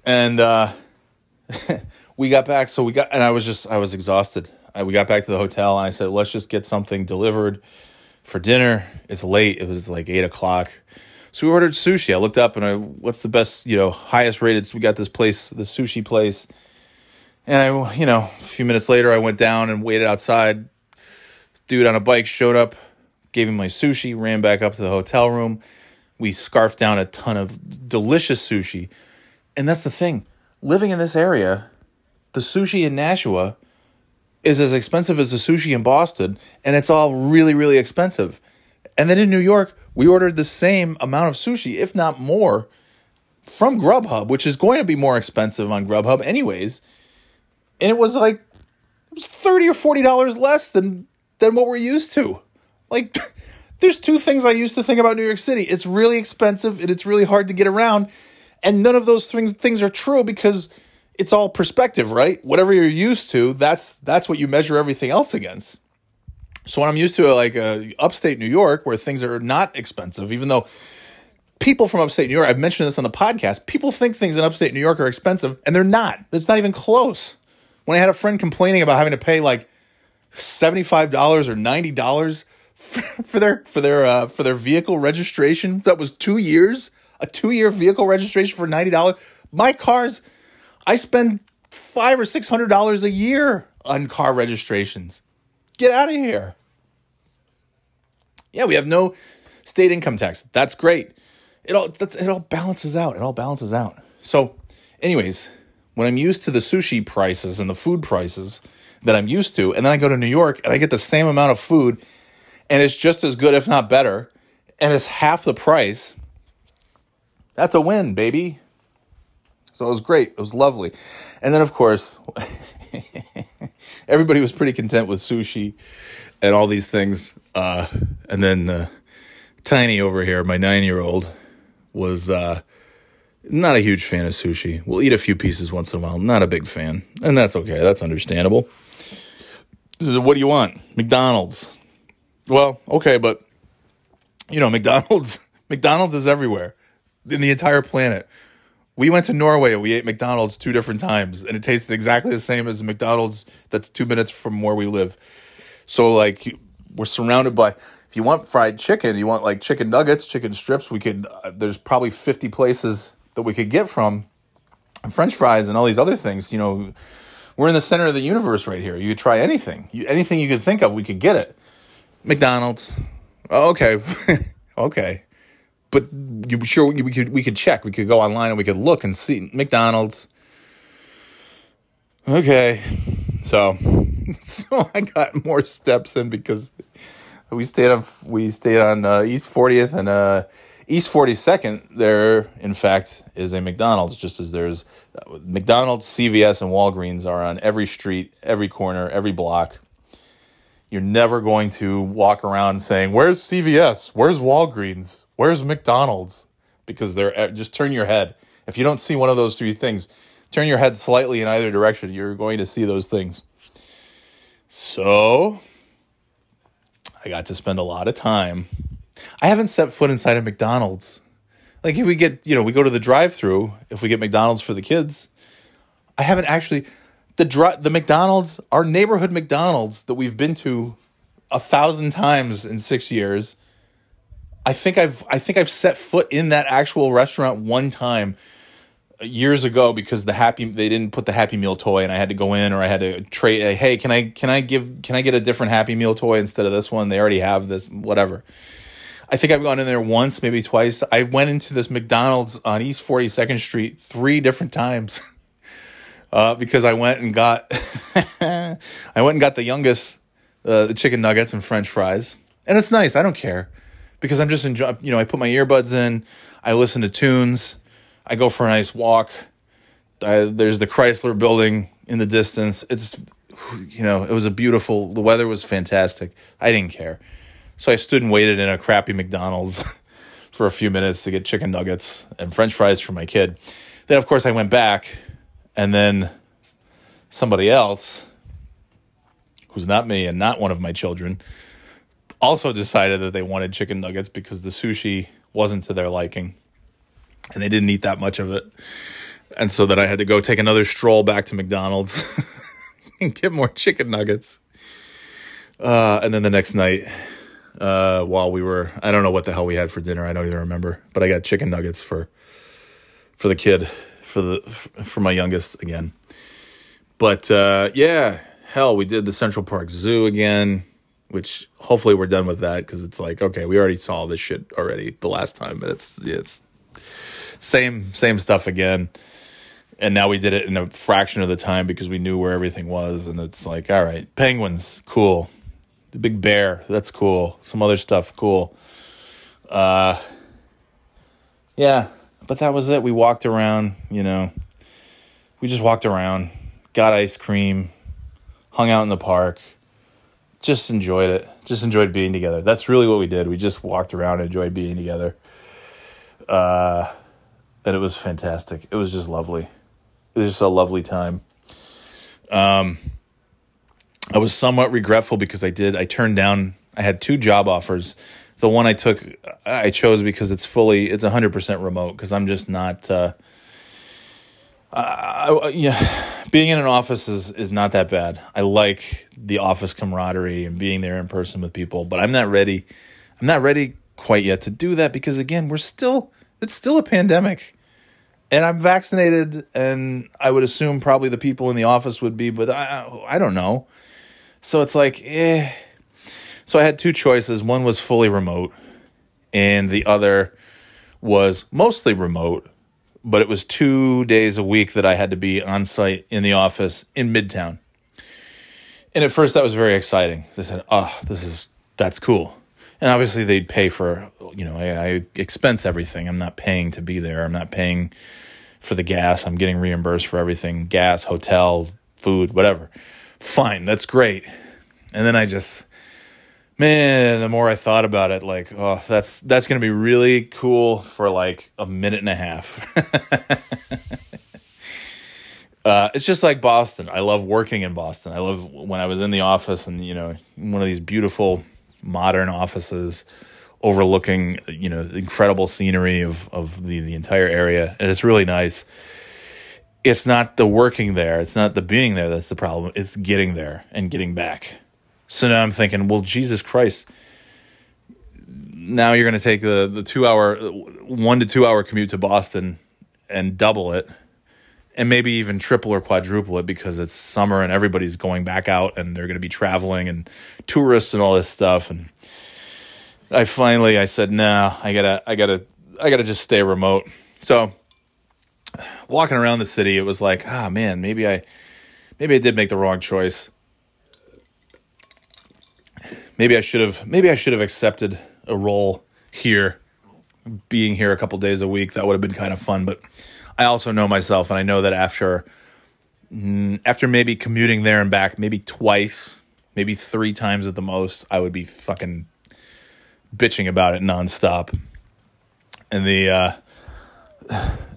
and. uh we got back so we got and i was just i was exhausted. I, we got back to the hotel and i said let's just get something delivered for dinner. It's late. It was like eight o'clock. So we ordered sushi. I looked up and i what's the best you know highest rated? We got this place the sushi place. And i you know a few minutes later i went down and waited outside. Dude on a bike showed up gave him my sushi ran back up to the hotel room. We scarfed down a ton of delicious sushi. And that's the thing. Living in this area the sushi in Nashua is as expensive as the sushi in Boston, and it's all really, really expensive. And then in New York, we ordered the same amount of sushi, if not more, from Grubhub, which is going to be more expensive on Grubhub, anyways. And it was like it was thirty or forty dollars less than than what we're used to. Like, there's two things I used to think about New York City: it's really expensive and it's really hard to get around. And none of those things things are true because it's all perspective, right? Whatever you're used to, that's that's what you measure everything else against. So when I'm used to like uh, upstate New York, where things are not expensive, even though people from upstate New York, I've mentioned this on the podcast, people think things in upstate New York are expensive, and they're not. It's not even close. When I had a friend complaining about having to pay like seventy five dollars or ninety dollars for their for their uh, for their vehicle registration, that was two years, a two year vehicle registration for ninety dollars. My car's I spend five or six hundred dollars a year on car registrations. Get out of here. Yeah, we have no state income tax. That's great. It all that's, it all balances out. It all balances out. So, anyways, when I'm used to the sushi prices and the food prices that I'm used to, and then I go to New York and I get the same amount of food, and it's just as good, if not better, and it's half the price. That's a win, baby. So it was great. It was lovely. And then, of course, everybody was pretty content with sushi and all these things. Uh, and then uh, Tiny over here, my nine year old, was uh, not a huge fan of sushi. We'll eat a few pieces once in a while. Not a big fan. And that's okay. That's understandable. What do you want? McDonald's. Well, okay, but you know, McDonald's McDonald's is everywhere in the entire planet. We went to Norway. We ate McDonald's two different times, and it tasted exactly the same as McDonald's that's two minutes from where we live. So like we're surrounded by. If you want fried chicken, you want like chicken nuggets, chicken strips. We could. Uh, there's probably fifty places that we could get from. French fries and all these other things. You know, we're in the center of the universe right here. You could try anything. You, anything you could think of, we could get it. McDonald's. Oh, okay, okay but you sure we could we could check. We could go online and we could look and see McDonald's. Okay, so so I got more steps in because we stayed on we stayed on uh, East 40th and uh, East 42nd. There, in fact, is a McDonald's. Just as there's uh, McDonald's, CVS, and Walgreens are on every street, every corner, every block. You're never going to walk around saying, "Where's CVS? Where's Walgreens? Where's McDonald's? Because they're eh, just turn your head. If you don't see one of those three things, turn your head slightly in either direction. You're going to see those things. So I got to spend a lot of time. I haven't set foot inside a McDonald's. Like if we get, you know, we go to the drive-through if we get McDonald's for the kids. I haven't actually the dri- the McDonald's, our neighborhood McDonald's that we've been to a thousand times in six years I think I've I think I've set foot in that actual restaurant one time years ago because the happy they didn't put the happy meal toy and I had to go in or I had to trade uh, hey can I can I give can I get a different happy meal toy instead of this one they already have this whatever I think I've gone in there once, maybe twice. I went into this McDonald's on East 42nd Street three different times uh, because I went and got I went and got the youngest uh, the chicken nuggets and French fries, and it's nice. I don't care because I'm just enjoying. You know, I put my earbuds in, I listen to tunes, I go for a nice walk. I, there's the Chrysler Building in the distance. It's you know, it was a beautiful. The weather was fantastic. I didn't care. So I stood and waited in a crappy McDonald's for a few minutes to get chicken nuggets and french fries for my kid. Then, of course, I went back, and then somebody else, who's not me and not one of my children, also decided that they wanted chicken nuggets because the sushi wasn't to their liking. And they didn't eat that much of it. And so then I had to go take another stroll back to McDonald's and get more chicken nuggets. Uh, and then the next night, uh, while we were I don't know what the hell we had for dinner. I don't even remember. But I got chicken nuggets for for the kid for the for my youngest again. But uh, yeah, hell, we did the Central Park Zoo again, which hopefully we're done with that because it's like okay, we already saw this shit already the last time, but it's it's same same stuff again. And now we did it in a fraction of the time because we knew where everything was, and it's like, all right, penguins, cool. The big bear that's cool. Some other stuff cool. Uh yeah but that was it. We walked around you know. We just walked around got ice cream hung out in the park just enjoyed it. Just enjoyed being together. That's really what we did. We just walked around and enjoyed being together. Uh and it was fantastic. It was just lovely. It was just a lovely time. Um I was somewhat regretful because I did I turned down I had two job offers. The one I took I chose because it's fully it's 100% remote because I'm just not uh, Yeah being in an office is is not that bad. I like the office camaraderie and being there in person with people, but I'm not ready I'm not ready quite yet to do that because again, we're still it's still a pandemic. And I'm vaccinated and I would assume probably the people in the office would be, but I I don't know so it's like, eh. So I had two choices. One was fully remote, and the other was mostly remote, but it was two days a week that I had to be on site in the office in Midtown. And at first, that was very exciting. They said, "Oh, this is that's cool." And obviously, they'd pay for you know I, I expense everything. I'm not paying to be there. I'm not paying for the gas. I'm getting reimbursed for everything: gas, hotel, food, whatever fine, that's great. And then I just, man, the more I thought about it, like, oh, that's that's gonna be really cool for like a minute and a half. uh, it's just like Boston. I love working in Boston. I love when I was in the office and you know one of these beautiful modern offices overlooking you know incredible scenery of of the the entire area, and it's really nice it's not the working there, it's not the being there that's the problem. It's getting there and getting back. So now I'm thinking, well, Jesus Christ. Now you're going to take the the 2 hour 1 to 2 hour commute to Boston and double it and maybe even triple or quadruple it because it's summer and everybody's going back out and they're going to be traveling and tourists and all this stuff and I finally I said, "Nah, I got to I got to I got to just stay remote." So walking around the city, it was like, ah, man, maybe I, maybe I did make the wrong choice. Maybe I should have, maybe I should have accepted a role here, being here a couple days a week. That would have been kind of fun. But I also know myself, and I know that after, mm, after maybe commuting there and back, maybe twice, maybe three times at the most, I would be fucking bitching about it nonstop. And the, uh,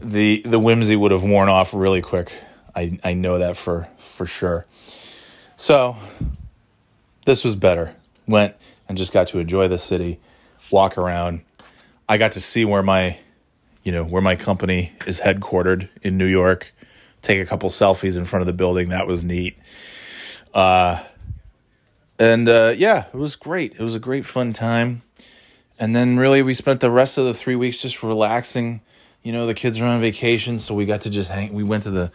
the the whimsy would have worn off really quick. I I know that for for sure. So this was better. Went and just got to enjoy the city, walk around. I got to see where my you know where my company is headquartered in New York. Take a couple selfies in front of the building. That was neat. Uh, and uh, yeah, it was great. It was a great fun time. And then really, we spent the rest of the three weeks just relaxing you know, the kids are on vacation, so we got to just hang. We went to the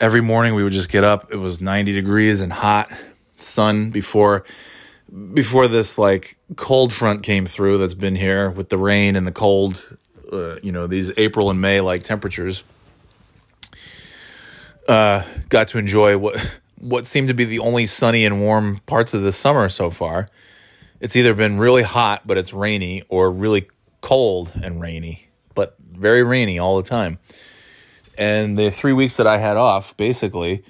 every morning. We would just get up. It was ninety degrees and hot sun before before this like cold front came through that's been here with the rain and the cold, uh, you know, these April and May like temperatures. Uh, got to enjoy what what seemed to be the only sunny and warm parts of the summer so far. It's either been really hot but it's rainy or really cold and rainy, but very rainy all the time. And the 3 weeks that I had off, basically,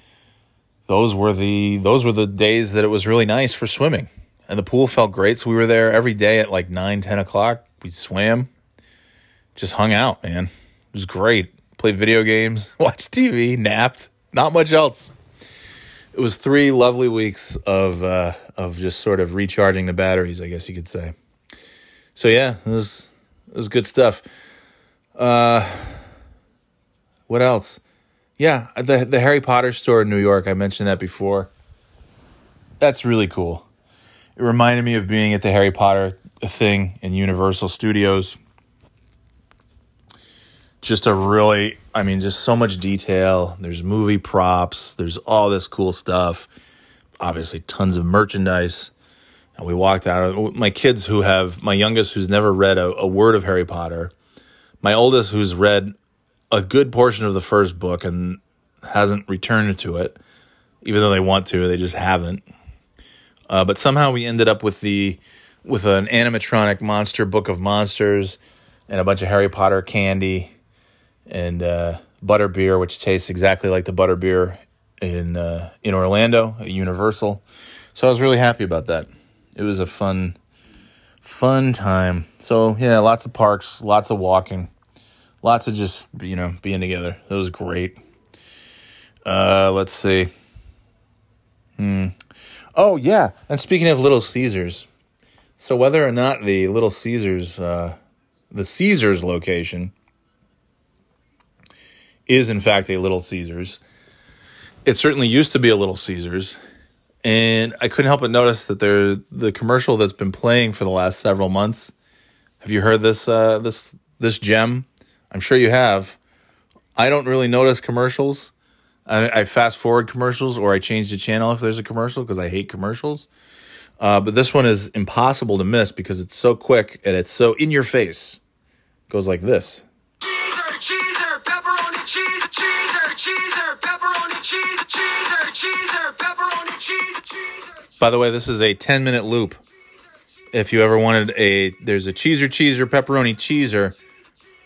those were the those were the days that it was really nice for swimming and the pool felt great. So we were there every day at like 9 10 o'clock. We swam just hung out man. It was great. Played video games watched tv napped. Not much else. It was three lovely weeks of uh, of just sort of recharging the batteries i guess you could say. So yeah it was it was good stuff. Uh what else? Yeah, the the Harry Potter store in New York. I mentioned that before. That's really cool. It reminded me of being at the Harry Potter thing in Universal Studios. Just a really, I mean, just so much detail. There's movie props. There's all this cool stuff. Obviously, tons of merchandise. And we walked out. Of my kids, who have my youngest, who's never read a, a word of Harry Potter, my oldest, who's read a good portion of the first book and hasn't returned to it, even though they want to, they just haven't. Uh, but somehow we ended up with the with an animatronic monster book of monsters and a bunch of Harry Potter candy and uh, butter beer, which tastes exactly like the butter beer in uh, in Orlando at Universal. So I was really happy about that. It was a fun fun time. So yeah, lots of parks, lots of walking lots of just you know being together. It was great. Uh, let's see. Hmm. Oh yeah, and speaking of Little Caesars, so whether or not the Little Caesars, uh, the Caesars location, is in fact a Little Caesars, it certainly used to be a Little Caesars, and I couldn't help but notice that there the commercial that's been playing for the last several months. Have you heard this uh, this this gem? I'm sure you have. I don't really notice commercials. I, I fast forward commercials or I change the channel if there's a commercial because I hate commercials. Uh, but this one is impossible to miss because it's so quick and it's so in your face. It goes like this. Cheeser, cheeser, pepperoni, cheese, cheeser, cheeser, pepperoni, cheese, cheeser, cheeser, pepperoni, cheese, cheeser. By the way, this is a 10 minute loop. If you ever wanted a, there's a cheeser, cheeser, pepperoni, cheeser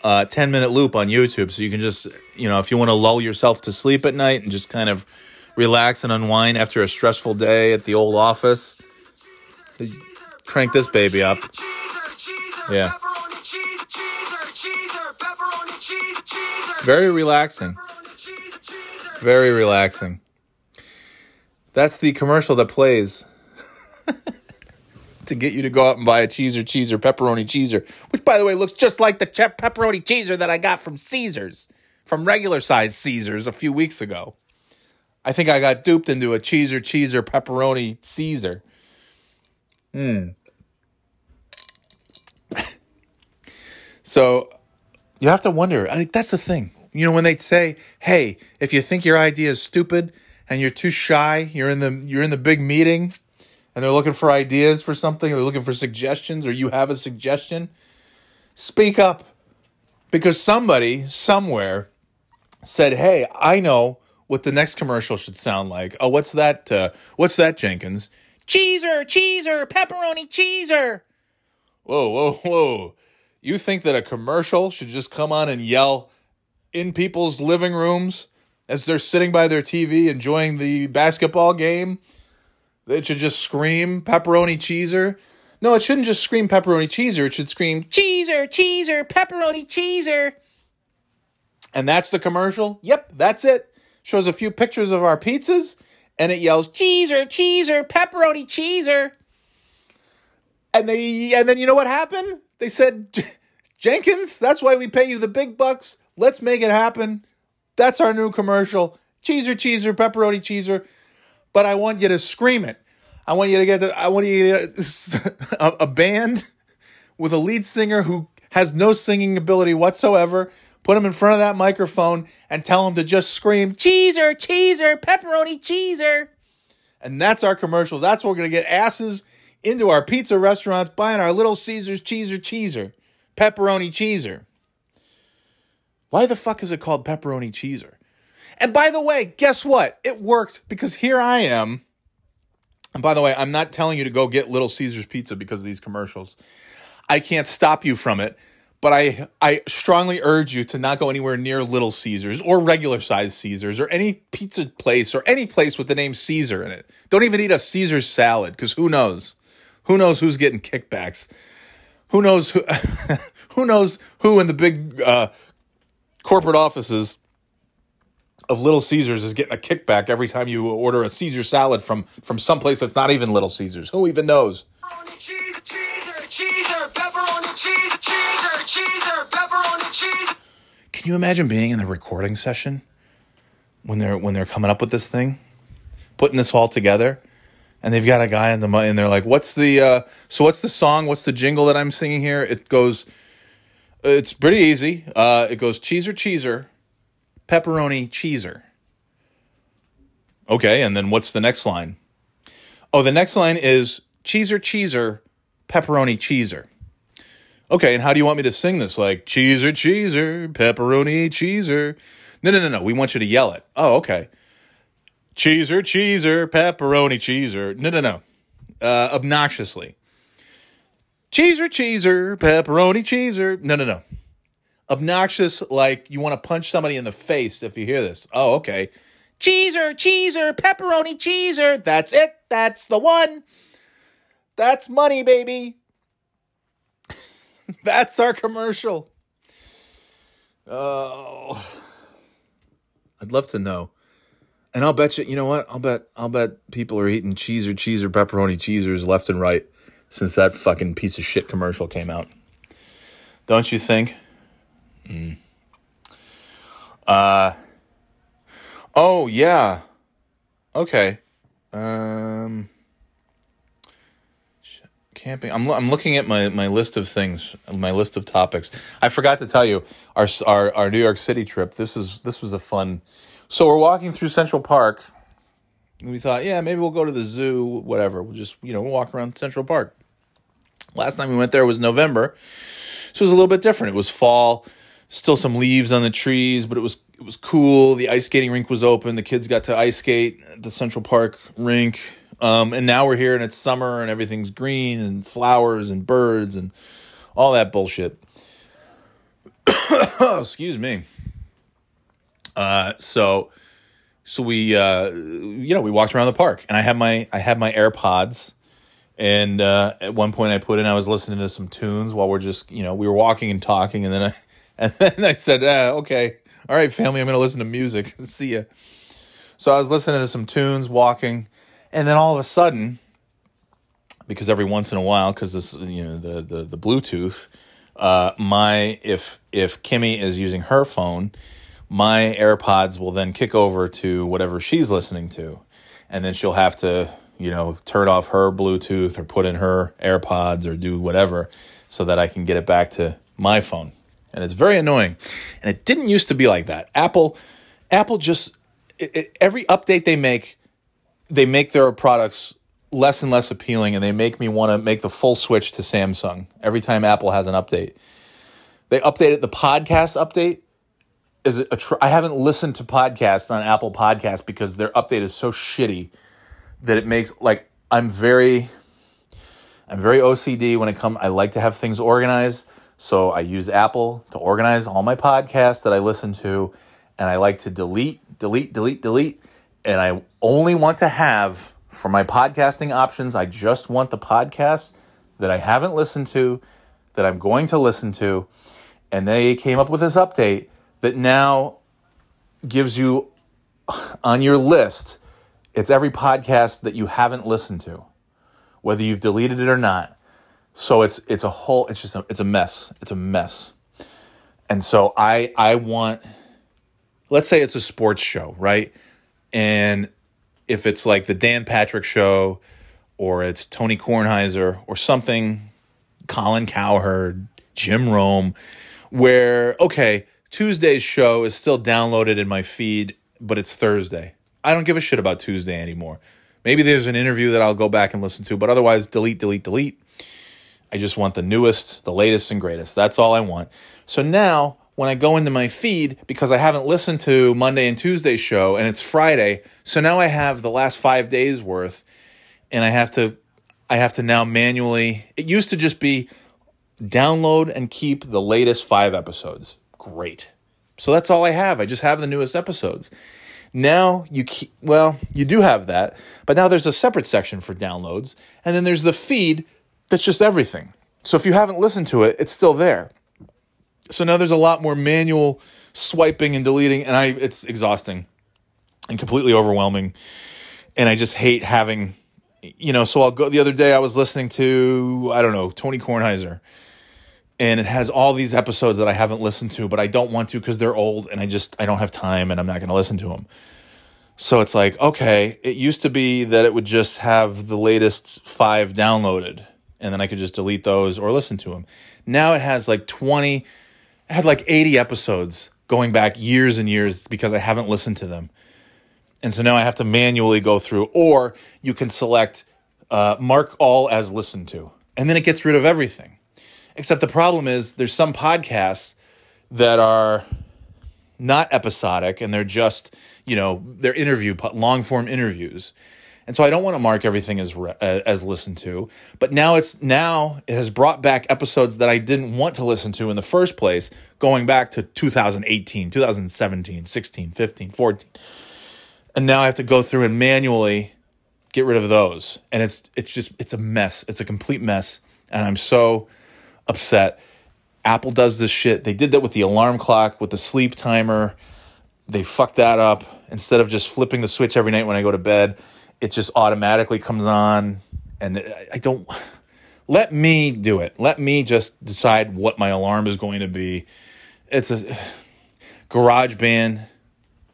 uh, 10 minute loop on YouTube. So you can just, you know, if you want to lull yourself to sleep at night and just kind of relax and unwind after a stressful day at the old office, crank this baby up. Yeah. Very relaxing. Very relaxing. That's the commercial that plays to get you to go out and buy a cheeser, cheeser, pepperoni cheeser, which by the way looks just like the che- pepperoni cheeser that I got from Caesars, from regular size Caesars a few weeks ago. I think I got duped into a cheeser, cheeser, pepperoni Caesar. Hmm. so you have to wonder. I think that's the thing. You know, when they say, "Hey, if you think your idea is stupid and you're too shy, you're in the you're in the big meeting." And they're looking for ideas for something, they're looking for suggestions, or you have a suggestion, speak up. Because somebody somewhere said, Hey, I know what the next commercial should sound like. Oh, what's that? Uh, what's that, Jenkins? Cheeser, cheeser, pepperoni cheeser. Whoa, whoa, whoa. You think that a commercial should just come on and yell in people's living rooms as they're sitting by their TV enjoying the basketball game? It should just scream pepperoni cheeser. No, it shouldn't just scream pepperoni cheeser. It should scream cheeser, cheeser, pepperoni cheeser. And that's the commercial. Yep, that's it. Shows a few pictures of our pizzas and it yells cheeser, cheeser, pepperoni cheeser. And they and then you know what happened? They said Jenkins, that's why we pay you the big bucks. Let's make it happen. That's our new commercial. Cheeser, cheeser, pepperoni cheeser but I want you to scream it. I want you to get the, I want you to a, a band with a lead singer who has no singing ability whatsoever. Put him in front of that microphone and tell him to just scream cheeser, cheeser, pepperoni cheeser. And that's our commercial. That's where we're going to get asses into our pizza restaurants buying our little Caesars cheeser cheeser, pepperoni cheeser. Why the fuck is it called pepperoni cheeser? And by the way, guess what? It worked because here I am. And by the way, I'm not telling you to go get Little Caesars pizza because of these commercials. I can't stop you from it, but I I strongly urge you to not go anywhere near Little Caesars or regular size Caesars or any pizza place or any place with the name Caesar in it. Don't even eat a Caesar salad because who knows? Who knows who's getting kickbacks? Who knows who who knows who in the big uh, corporate offices of Little Caesars is getting a kickback every time you order a Caesar salad from from someplace that's not even Little Caesars. Who even knows? Cheeser, cheeser, pepperoni cheese, cheeser, cheeser, pepperoni cheese. Can you imagine being in the recording session when they're when they're coming up with this thing, putting this all together, and they've got a guy in the mi- and they're like, "What's the uh, so what's the song? What's the jingle that I'm singing here?" It goes, it's pretty easy. Uh, it goes cheeser, cheeser, pepperoni, cheeser. Okay, and then what's the next line? Oh, the next line is cheeser, cheeser, pepperoni, cheeser. Okay, and how do you want me to sing this? Like cheeser, cheeser, pepperoni, cheeser. No, no, no, no. We want you to yell it. Oh, okay. Cheeser, cheeser, pepperoni, cheeser. No, no, no. Uh, obnoxiously. Cheeser, cheeser, pepperoni, cheeser. No, no, no. Obnoxious, like you want to punch somebody in the face if you hear this. Oh, okay. Cheeser, cheeser, pepperoni, cheeser. That's it. That's the one. That's money, baby. That's our commercial. Oh, I'd love to know. And I'll bet you, you know what? I'll bet, I'll bet people are eating cheese or cheese or pepperoni cheesers left and right since that fucking piece of shit commercial came out. Don't you think? Uh. Oh yeah. Okay. Um. Camping. I'm, I'm looking at my, my list of things, my list of topics. I forgot to tell you our, our our New York City trip. This is this was a fun. So we're walking through Central Park. And we thought, yeah, maybe we'll go to the zoo, whatever. We'll just, you know, walk around Central Park. Last time we went there was November. So it was a little bit different. It was fall, still some leaves on the trees, but it was it was cool. The ice skating rink was open. The kids got to ice skate at the Central Park rink. Um, and now we're here and it's summer and everything's green and flowers and birds and all that bullshit. Excuse me. Uh, so so we uh, you know we walked around the park and I had my I had my AirPods and uh, at one point I put in I was listening to some tunes while we're just you know we were walking and talking and then I and then I said ah, okay all right family I'm gonna listen to music see ya. So I was listening to some tunes walking and then all of a sudden because every once in a while because this you know the the the Bluetooth uh, my if if Kimmy is using her phone my AirPods will then kick over to whatever she's listening to. And then she'll have to, you know, turn off her Bluetooth or put in her AirPods or do whatever so that I can get it back to my phone. And it's very annoying. And it didn't used to be like that. Apple Apple just it, it, every update they make they make their products less and less appealing and they make me want to make the full switch to Samsung every time Apple has an update. They updated the podcast update is a tr- I haven't listened to podcasts on Apple Podcasts because their update is so shitty that it makes like I'm very I'm very OCD when it comes I like to have things organized so I use Apple to organize all my podcasts that I listen to and I like to delete delete delete delete. And I only want to have for my podcasting options I just want the podcasts that I haven't listened to that I'm going to listen to. And they came up with this update that now gives you on your list it's every podcast that you haven't listened to whether you've deleted it or not so it's it's a whole it's just a, it's a mess it's a mess and so i i want let's say it's a sports show right and if it's like the dan patrick show or it's tony kornheiser or something colin cowherd jim rome where okay Tuesday's show is still downloaded in my feed, but it's Thursday. I don't give a shit about Tuesday anymore. Maybe there's an interview that I'll go back and listen to, but otherwise, delete, delete, delete. I just want the newest, the latest, and greatest. That's all I want. So now, when I go into my feed, because I haven't listened to Monday and Tuesday's show and it's Friday, so now I have the last five days worth, and I have to, I have to now manually. It used to just be download and keep the latest five episodes. Great. So that's all I have. I just have the newest episodes. Now you keep, well, you do have that, but now there's a separate section for downloads, and then there's the feed that's just everything. So if you haven't listened to it, it's still there. So now there's a lot more manual swiping and deleting, and I it's exhausting and completely overwhelming. And I just hate having, you know. So I'll go. The other day I was listening to I don't know Tony Kornheiser, and it has all these episodes that I haven't listened to, but I don't want to because they're old, and I just I don't have time, and I'm not going to listen to them. So it's like okay, it used to be that it would just have the latest five downloaded, and then I could just delete those or listen to them. Now it has like twenty I had like 80 episodes going back years and years because I haven't listened to them. And so now I have to manually go through, or you can select uh, mark all as listened to, and then it gets rid of everything. Except the problem is there's some podcasts that are not episodic and they're just, you know, they're interview, long form interviews. And so I don't want to mark everything as re- as listened to, but now it's now it has brought back episodes that I didn't want to listen to in the first place, going back to 2018, 2017, 16, 15, 14. And now I have to go through and manually get rid of those. And it's it's just it's a mess. It's a complete mess, and I'm so upset. Apple does this shit. They did that with the alarm clock, with the sleep timer. They fucked that up. Instead of just flipping the switch every night when I go to bed, it just automatically comes on and I don't let me do it. Let me just decide what my alarm is going to be. It's a GarageBand.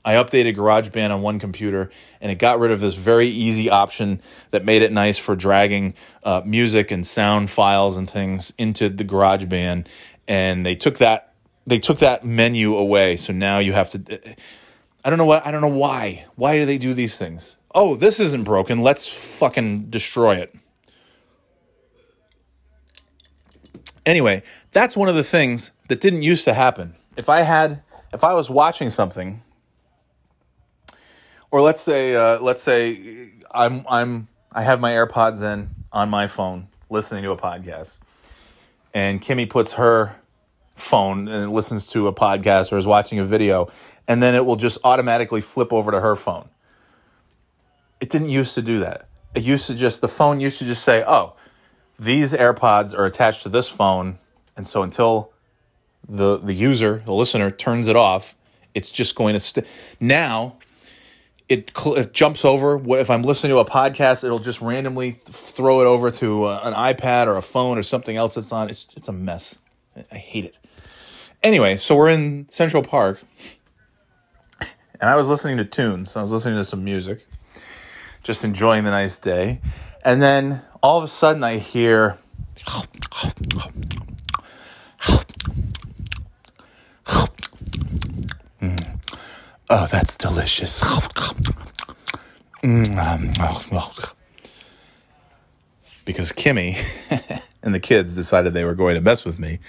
I updated GarageBand on one computer and it got rid of this very easy option that made it nice for dragging uh, music and sound files and things into the GarageBand. And they took that they took that menu away. So now you have to. I don't know what I don't know why. Why do they do these things? Oh, this isn't broken. Let's fucking destroy it. Anyway, that's one of the things that didn't used to happen. If I had, if I was watching something, or let's say, uh, let's say I'm, I'm, I have my AirPods in on my phone listening to a podcast, and Kimmy puts her phone and listens to a podcast or is watching a video, and then it will just automatically flip over to her phone it didn't used to do that. It used to just, the phone used to just say, oh, these AirPods are attached to this phone. And so until the, the user, the listener, turns it off, it's just going to stay. Now, it, cl- it jumps over. If I'm listening to a podcast, it'll just randomly throw it over to uh, an iPad or a phone or something else that's on. It's, it's a mess. I hate it. Anyway, so we're in Central Park, and I was listening to tunes. I was listening to some music just enjoying the nice day. And then all of a sudden I hear mm. Oh, that's delicious. Mm. Because Kimmy and the kids decided they were going to mess with me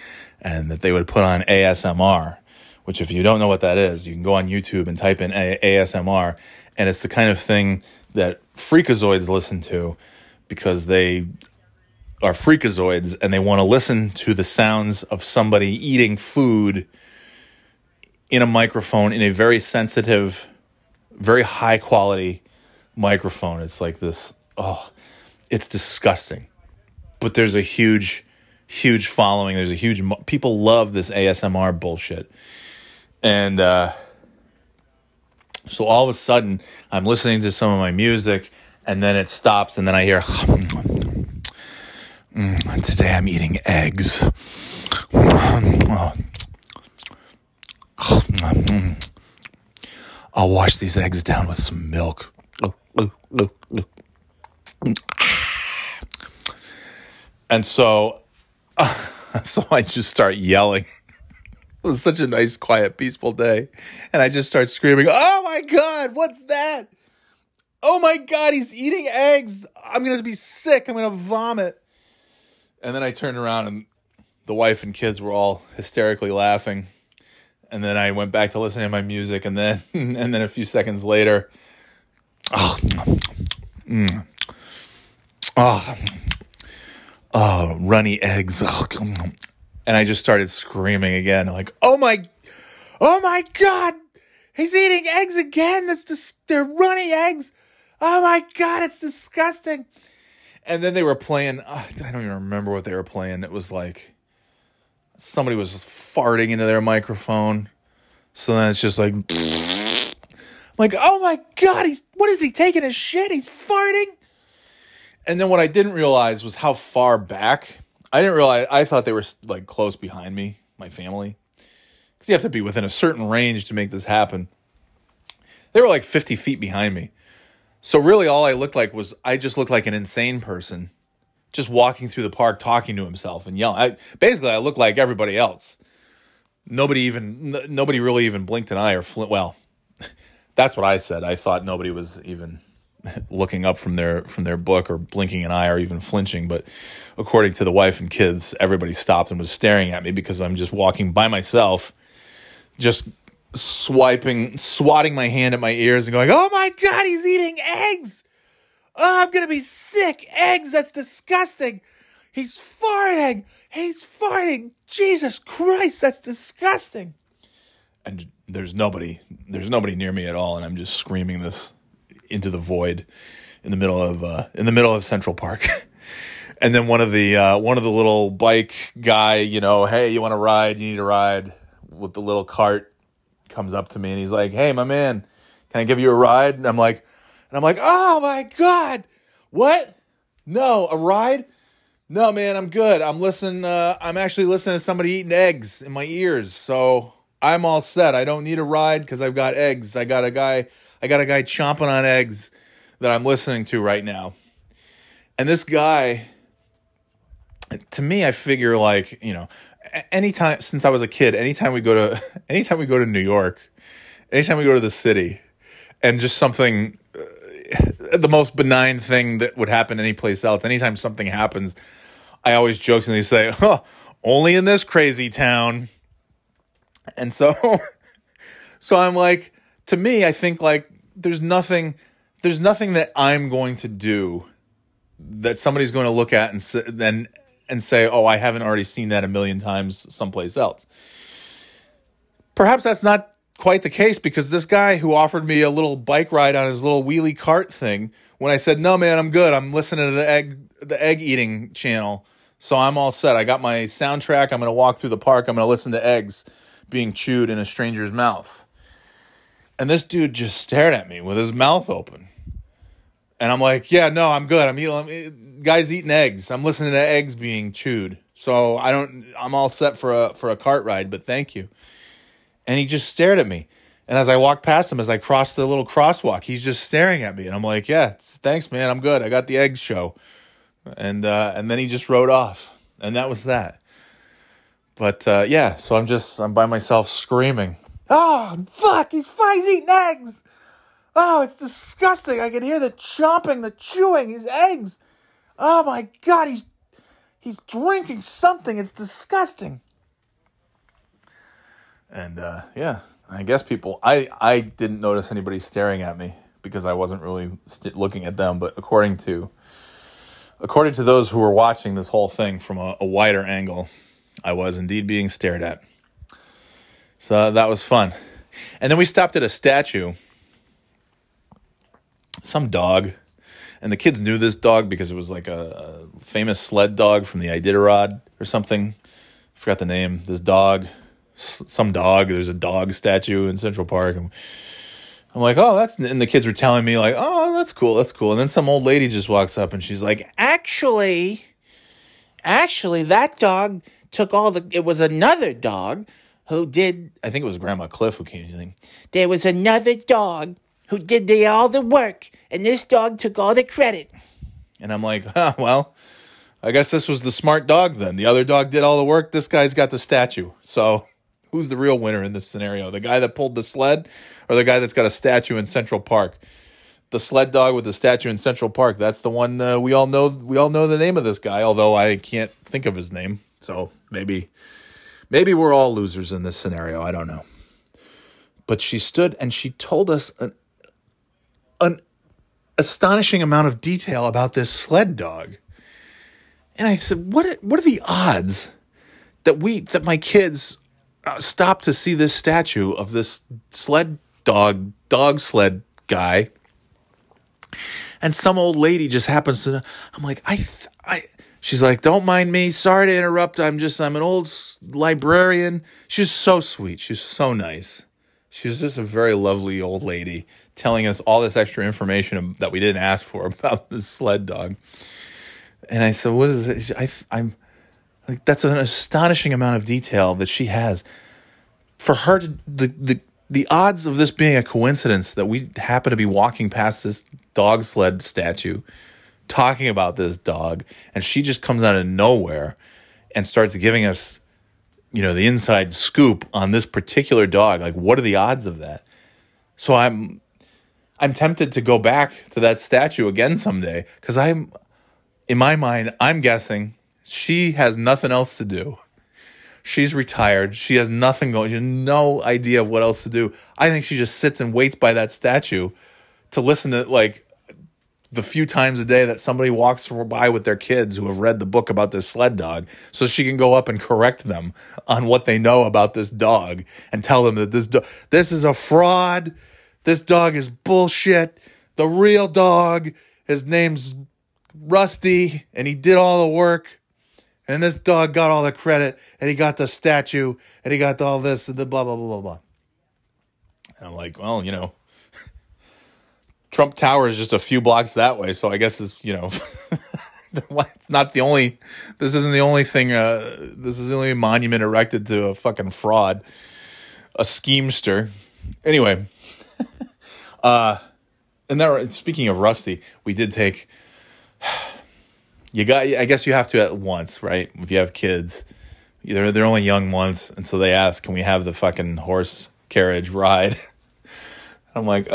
and that they would put on ASMR, which, if you don't know what that is, you can go on YouTube and type in ASMR, and it's the kind of thing that freakazoids listen to because they are freakazoids and they want to listen to the sounds of somebody eating food in a microphone in a very sensitive, very high quality microphone. It's like this, oh, it's disgusting. But there's a huge, huge following. There's a huge, people love this ASMR bullshit. And, uh, so all of a sudden, I'm listening to some of my music, and then it stops, and then I hear, mm, today I'm eating eggs. I'll wash these eggs down with some milk. And so, so I just start yelling. It was such a nice, quiet, peaceful day. And I just start screaming, Oh my God, what's that? oh my God, he's eating eggs. I'm going to be sick. I'm going to vomit. And then I turned around and the wife and kids were all hysterically laughing. And then I went back to listening to my music. And then, and then a few seconds later, oh, mm, oh, oh, runny eggs. Oh, and I just started screaming again, like, oh my, oh my God, he's eating eggs again. That's just, they're runny eggs. Oh my God, it's disgusting. And then they were playing, uh, I don't even remember what they were playing. It was like somebody was farting into their microphone. So then it's just like, like, oh my God, he's, what is he taking a shit? He's farting. And then what I didn't realize was how far back. I didn't realize, I thought they were like close behind me, my family. Because you have to be within a certain range to make this happen. They were like 50 feet behind me. So really, all I looked like was I just looked like an insane person, just walking through the park, talking to himself and yelling. I, basically, I looked like everybody else. Nobody even, n- nobody really even blinked an eye or flint. well. That's what I said. I thought nobody was even looking up from their from their book or blinking an eye or even flinching. But according to the wife and kids, everybody stopped and was staring at me because I'm just walking by myself, just swiping, swatting my hand at my ears and going, "Oh my god, he's eating eggs! Oh, I'm gonna be sick. Eggs, that's disgusting. He's farting. He's farting. Jesus Christ, that's disgusting." And there's nobody, there's nobody near me at all, and I'm just screaming this into the void in the middle of uh, in the middle of Central Park. and then one of the uh, one of the little bike guy, you know, hey, you want to ride? You need a ride with the little cart comes up to me and he's like, "Hey, my man, can I give you a ride?" And I'm like, and I'm like, "Oh my god, what? No, a ride? No, man, I'm good. I'm listening. Uh, I'm actually listening to somebody eating eggs in my ears, so I'm all set. I don't need a ride because I've got eggs. I got a guy. I got a guy chomping on eggs that I'm listening to right now, and this guy." To me, I figure like you know, anytime since I was a kid, anytime we go to anytime we go to New York, anytime we go to the city, and just something uh, the most benign thing that would happen anyplace else. Anytime something happens, I always jokingly say, huh, "Only in this crazy town." And so, so I'm like, to me, I think like there's nothing, there's nothing that I'm going to do that somebody's going to look at and then and say, oh, I haven't already seen that a million times someplace else. Perhaps that's not quite the case because this guy who offered me a little bike ride on his little wheelie cart thing, when I said, no, man, I'm good. I'm listening to the egg, the egg eating channel. So I'm all set. I got my soundtrack. I'm going to walk through the park. I'm going to listen to eggs being chewed in a stranger's mouth. And this dude just stared at me with his mouth open. And I'm like, yeah, no, I'm good. I'm eating, guys eating eggs. I'm listening to eggs being chewed. So I don't, I'm all set for a, for a cart ride, but thank you. And he just stared at me. And as I walked past him, as I crossed the little crosswalk, he's just staring at me. And I'm like, yeah, thanks, man. I'm good. I got the egg show. And, uh, and then he just rode off. And that was that. But, uh, yeah, so I'm just, I'm by myself screaming. Oh, fuck, he's, he's eating eggs. Oh, it's disgusting. I can hear the chomping, the chewing, his eggs. Oh my god, he's he's drinking something. It's disgusting. And uh, yeah, I guess people I I didn't notice anybody staring at me because I wasn't really st- looking at them, but according to according to those who were watching this whole thing from a, a wider angle, I was indeed being stared at. So uh, that was fun. And then we stopped at a statue some dog, and the kids knew this dog because it was like a, a famous sled dog from the Iditarod or something. I forgot the name. This dog, some dog. There's a dog statue in Central Park. And I'm like, oh, that's. And the kids were telling me like, oh, that's cool, that's cool. And then some old lady just walks up and she's like, actually, actually, that dog took all the. It was another dog who did. I think it was Grandma Cliff who came. in. There was another dog who did the, all the work, and this dog took all the credit. And I'm like, huh, well, I guess this was the smart dog then. The other dog did all the work. This guy's got the statue. So who's the real winner in this scenario? The guy that pulled the sled or the guy that's got a statue in Central Park? the sled dog with the statue in Central Park. That's the one uh, we all know. We all know the name of this guy, although I can't think of his name. So maybe, maybe we're all losers in this scenario. I don't know. But she stood and she told us an an astonishing amount of detail about this sled dog. And I said, "What? What are the odds that we that my kids uh, stop to see this statue of this sled dog, dog sled guy?" And some old lady just happens to. I'm like, I, I. She's like, "Don't mind me. Sorry to interrupt. I'm just. I'm an old librarian." She's so sweet. She's so nice. She was just a very lovely old lady telling us all this extra information that we didn't ask for about the sled dog. And I said, "What is it?" I, I'm like, that's an astonishing amount of detail that she has. For her to the the the odds of this being a coincidence that we happen to be walking past this dog sled statue, talking about this dog, and she just comes out of nowhere and starts giving us, you know, the inside scoop on this particular dog. Like, what are the odds of that? So I'm I'm tempted to go back to that statue again someday because I'm in my mind, I'm guessing she has nothing else to do. She's retired. She has nothing going. She has no idea of what else to do. I think she just sits and waits by that statue to listen to like the few times a day that somebody walks by with their kids who have read the book about this sled dog so she can go up and correct them on what they know about this dog and tell them that this do- this is a fraud. This dog is bullshit. The real dog, his name's Rusty, and he did all the work. And this dog got all the credit, and he got the statue, and he got all this, and the blah, blah, blah, blah, blah. And I'm like, well, you know, Trump Tower is just a few blocks that way, so I guess it's, you know, it's not the only, this isn't the only thing, uh, this is the only monument erected to a fucking fraud, a schemester. Anyway, uh, and there, speaking of Rusty, we did take, you got i guess you have to at once right if you have kids they're, they're only young once and so they ask can we have the fucking horse carriage ride i'm like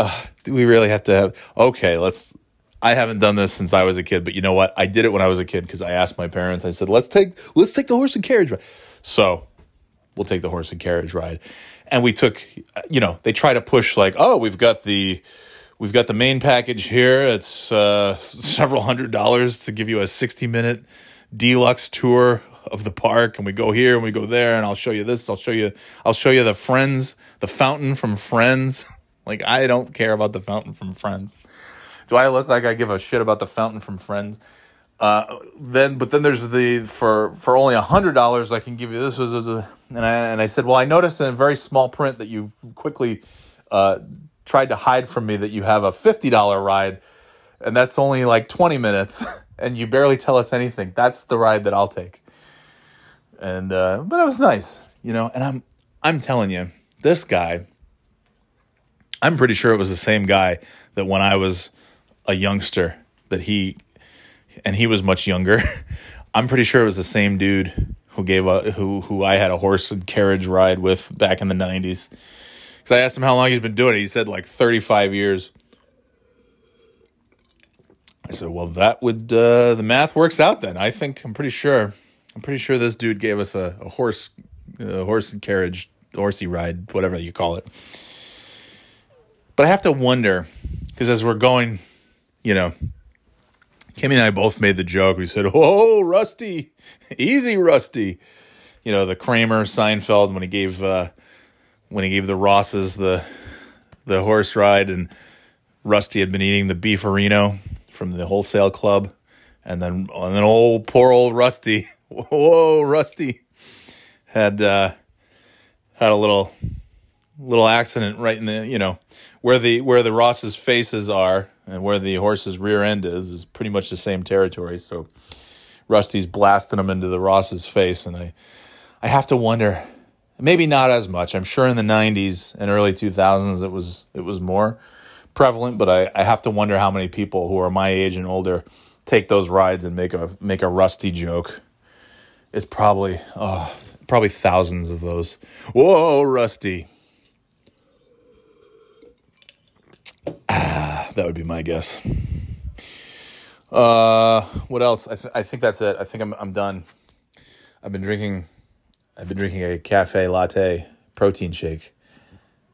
do we really have to have okay let's i haven't done this since i was a kid but you know what? I did it when i was a kid because i asked my parents i said let's take let's take the horse and carriage ride. So we'll take the horse and carriage ride. And we took you know they try to push like oh we've got the we've got the main package here. It's uh, several hundred dollars to give you a 60 minute deluxe tour of the park and we go here and we go there and i'll show you this i'll show you i'll show you the friends the fountain from friends like i don't care about the fountain from friends. Do i look like i give a shit about the fountain from friends? Uh, then but then there's the for for only a hundred dollars I can give you this was and I and I said well I noticed in a very small print that you quickly uh, tried to hide from me that you have a fifty dollar ride and that's only like twenty minutes and you barely tell us anything. That's the ride that I'll take. And uh, but it was nice you know and I'm I'm telling you this guy I'm pretty sure it was the same guy that when I was a youngster that he and he was much younger. I'm pretty sure it was the same dude who gave a who who I had a horse and carriage ride with back in the 90s. Cuz I asked him how long he's been doing it. He said like 35 years. I said, "Well, that would uh the math works out then. I think I'm pretty sure. I'm pretty sure this dude gave us a, a horse a horse and carriage, horsey ride, whatever you call it." But I have to wonder because as we're going, you know, Kimmy and I both made the joke. We said, "Oh, Rusty, easy, Rusty." You know, the Kramer Seinfeld when he gave uh, when he gave the Rosses the the horse ride, and Rusty had been eating the Beef-a-reeno from the wholesale club, and then and then old poor old Rusty, whoa, Rusty had uh, had a little little accident right in the you know where the where the Ross's faces are and where the horse's rear end is is pretty much the same territory. So Rusty's blasting him into the Ross's face, and I I have to wonder. Maybe not as much. I'm sure in the '90s and early 2000s it was it was more prevalent, but I, I have to wonder how many people who are my age and older take those rides and make a make a rusty joke. It's probably oh, probably thousands of those. Whoa, Rusty. That would be my guess. Uh, what else? I, th- I think that's it. I think I'm I'm done. I've been drinking. I've been drinking a cafe latte protein shake.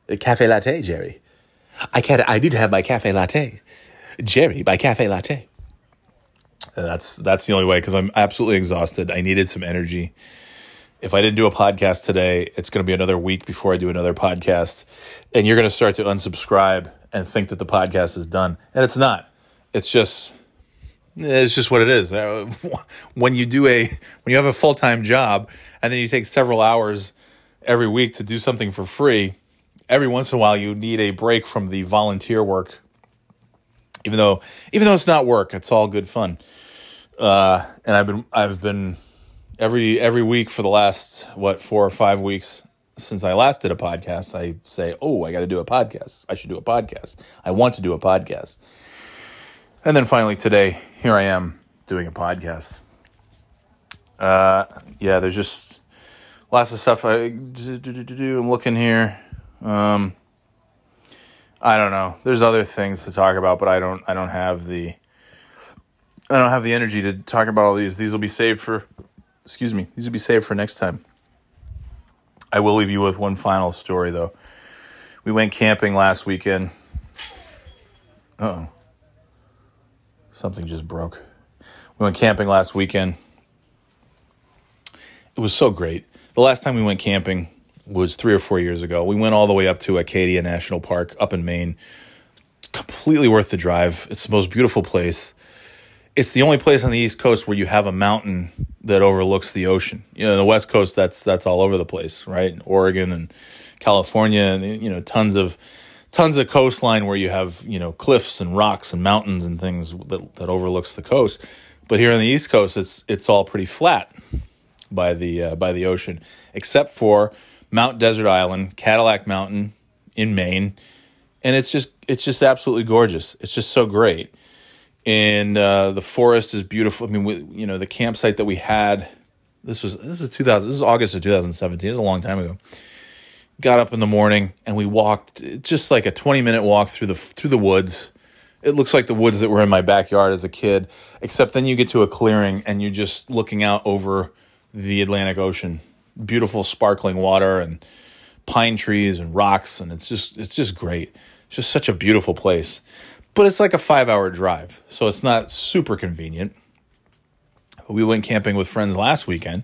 A cafe latte, Jerry. I can't. I need to have my cafe latte, Jerry. My cafe latte. That's that's the only way because I'm absolutely exhausted. I needed some energy. If I didn't do a podcast today, it's going to be another week before I do another podcast, and you're going to start to unsubscribe and think that the podcast is done, and it's not. It's just it's just what it is. Uh, When you do a when you have a full time job and then you take several hours every week to do something for free, every once in a while you need a break from the volunteer work. Even though even though it's not work, it's all good fun. Uh, and I've been I've been every every week for the last what four or five weeks since I last did a podcast. I say, oh, I got to do a podcast. I should do a podcast. I want to do a podcast. And then finally today, here I am doing a podcast. Uh, yeah, there's just lots of stuff I do. do, do, do. I'm looking here. Um, I don't know. There's other things to talk about, but I don't. I don't have the. I don't have the energy to talk about all these. These will be saved for. Excuse me. These will be saved for next time. I will leave you with one final story, though. We went camping last weekend. Oh. Something just broke. We went camping last weekend. It was so great. The last time we went camping was three or four years ago. We went all the way up to Acadia National Park up in Maine. It's completely worth the drive. It's the most beautiful place. It's the only place on the East Coast where you have a mountain that overlooks the ocean. You know, the West Coast, that's that's all over the place, right? Oregon and California, and you know, tons of tons of coastline where you have you know cliffs and rocks and mountains and things that that overlooks the coast. But here on the East Coast, it's it's all pretty flat by the uh, by the ocean, except for Mount Desert Island, Cadillac Mountain in Maine, and it's just it's just absolutely gorgeous. It's just so great, and uh, the forest is beautiful. I mean, we, you know, the campsite that we had. This was this two thousand. This is August of two thousand seventeen. It was a long time ago. Got up in the morning and we walked just like a twenty minute walk through the through the woods. It looks like the woods that were in my backyard as a kid, except then you get to a clearing and you're just looking out over the Atlantic Ocean. Beautiful sparkling water and pine trees and rocks and it's just it's just great. It's just such a beautiful place. But it's like a 5-hour drive, so it's not super convenient. We went camping with friends last weekend.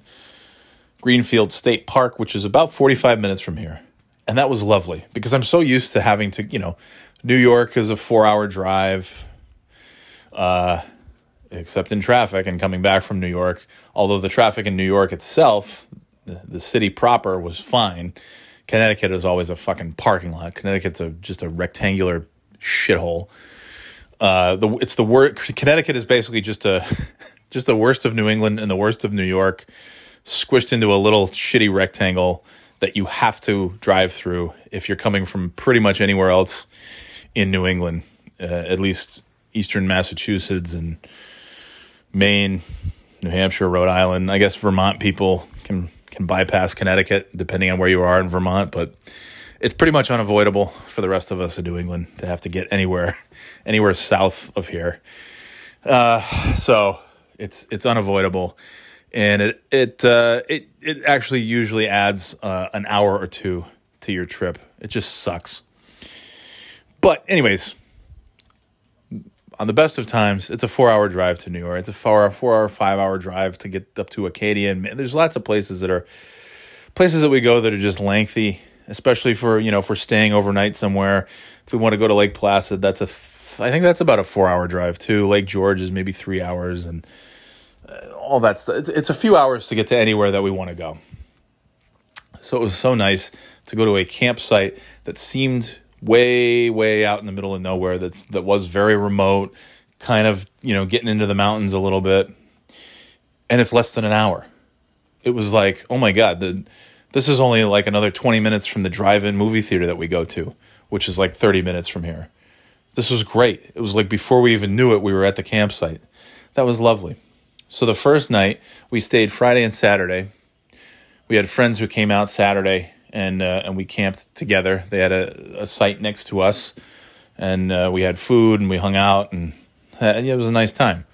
Greenfield State Park, which is about 45 minutes from here. And that was lovely because I'm so used to having to, you know, New York is a 4-hour drive. Uh except in traffic and coming back from New York. Although the traffic in New York itself, the, the city proper was fine. Connecticut is always a fucking parking lot. Connecticut's a just a rectangular shithole. Uh, the it's the worst. Connecticut is basically just a just the worst of New England and the worst of New York, squished into a little shitty rectangle that you have to drive through if you're coming from pretty much anywhere else in New England, uh, at least eastern Massachusetts and Maine, New Hampshire, Rhode Island. I guess Vermont people can can bypass Connecticut depending on where you are in Vermont, but it's pretty much unavoidable for the rest of us in New England to have to get anywhere anywhere south of here. Uh, so it's it's unavoidable, and it it uh, it it actually usually adds uh, an hour or two to your trip. It just sucks. But anyways, on the best of times, it's a four-hour drive to New York. It's a four-hour, four-hour, five-hour drive to get up to Acadia, and there's lots of places that are places that we go that are just lengthy, especially for you know if we're staying overnight somewhere. If we want to go to Lake Placid, that's a I think that's about a four-hour drive too. Lake George is maybe three hours, and uh, all that stuff. It's, it's a few hours to get to anywhere that we want to go. So it was so nice to go to a campsite that seemed way way out in the middle of nowhere that's that was very remote kind of you know getting into the mountains a little bit and it's less than an hour it was like oh my god the, this is only like another 20 minutes from the drive-in movie theater that we go to which is like 30 minutes from here this was great it was like before we even knew it we were at the campsite that was lovely so the first night we stayed friday and saturday we had friends who came out saturday and uh, and we camped together. They had a, a site next to us, and uh, we had food and we hung out and, and it was a nice time.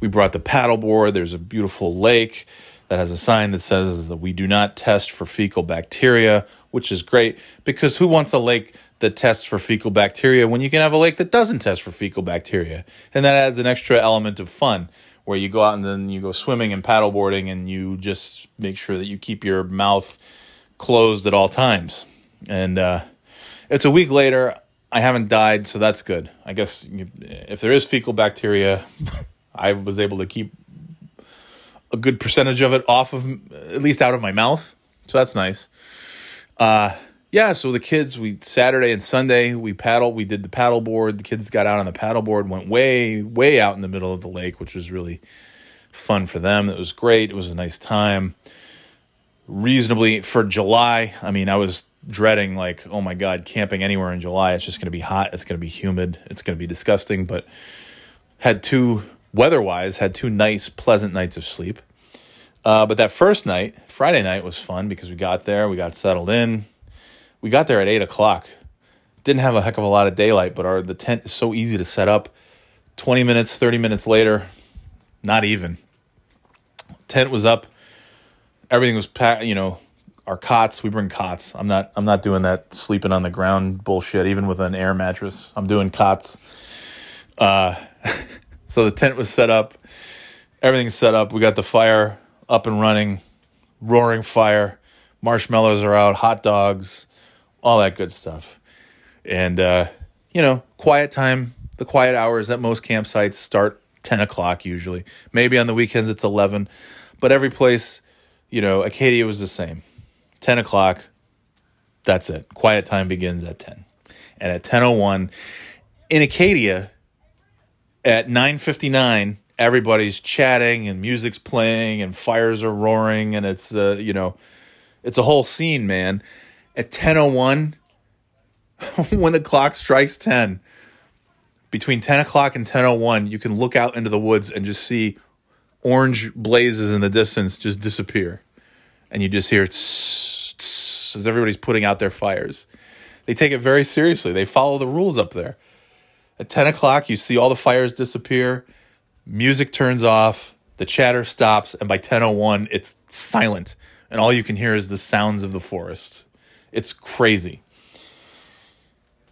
We brought the paddleboard. There's a beautiful lake that has a sign that says that we do not test for fecal bacteria, which is great because who wants a lake that tests for fecal bacteria when you can have a lake that doesn't test for fecal bacteria? And that adds an extra element of fun where you go out and then you go swimming and paddleboarding and you just make sure that you keep your mouth closed at all times. And uh, it's a week later. I haven't died, so that's good. I guess you, if there is fecal bacteria, I was able to keep a good percentage of it off of, at least out of my mouth. So that's nice. Uh, yeah, so the kids, we Saturday and Sunday we paddled. We did the paddleboard. The kids got out on the paddleboard, went way, way out in the middle of the lake, which was really fun for them. It was great. It was a nice time. Reasonably for July, I mean, I was dreading like, oh my god, camping anywhere in July. It's just going to be hot. It's going to be humid. It's going to be disgusting. But had two weather-wise, had two nice, pleasant nights of sleep. Uh, but that first night, Friday night, was fun because we got there, we got settled in. We got there at eight o'clock. Didn't have a heck of a lot of daylight, but our the tent is so easy to set up. Twenty minutes, thirty minutes later, not even. Tent was up. Everything was packed. You know, our cots. We bring cots. I'm not. I'm not doing that sleeping on the ground bullshit. Even with an air mattress, I'm doing cots. Uh, so the tent was set up. Everything's set up. We got the fire up and running, roaring fire. Marshmallows are out, hot dogs, all that good stuff. And, uh, you know, quiet time, the quiet hours at most campsites start 10 o'clock usually. Maybe on the weekends it's 11, but every place, you know, Acadia was the same. 10 o'clock, that's it. Quiet time begins at 10. And at 10.01, in Acadia, at 9.59, everybody's chatting and music's playing and fires are roaring and it's, uh, you know, it's a whole scene, man. At 10.01, when the clock strikes 10, between 10 o'clock and 10.01, you can look out into the woods and just see orange blazes in the distance just disappear. And you just hear tss, as everybody's putting out their fires. They take it very seriously. They follow the rules up there. At 10 o'clock, you see all the fires disappear, music turns off, the chatter stops, and by 10.01, it's silent. And all you can hear is the sounds of the forest. It's crazy.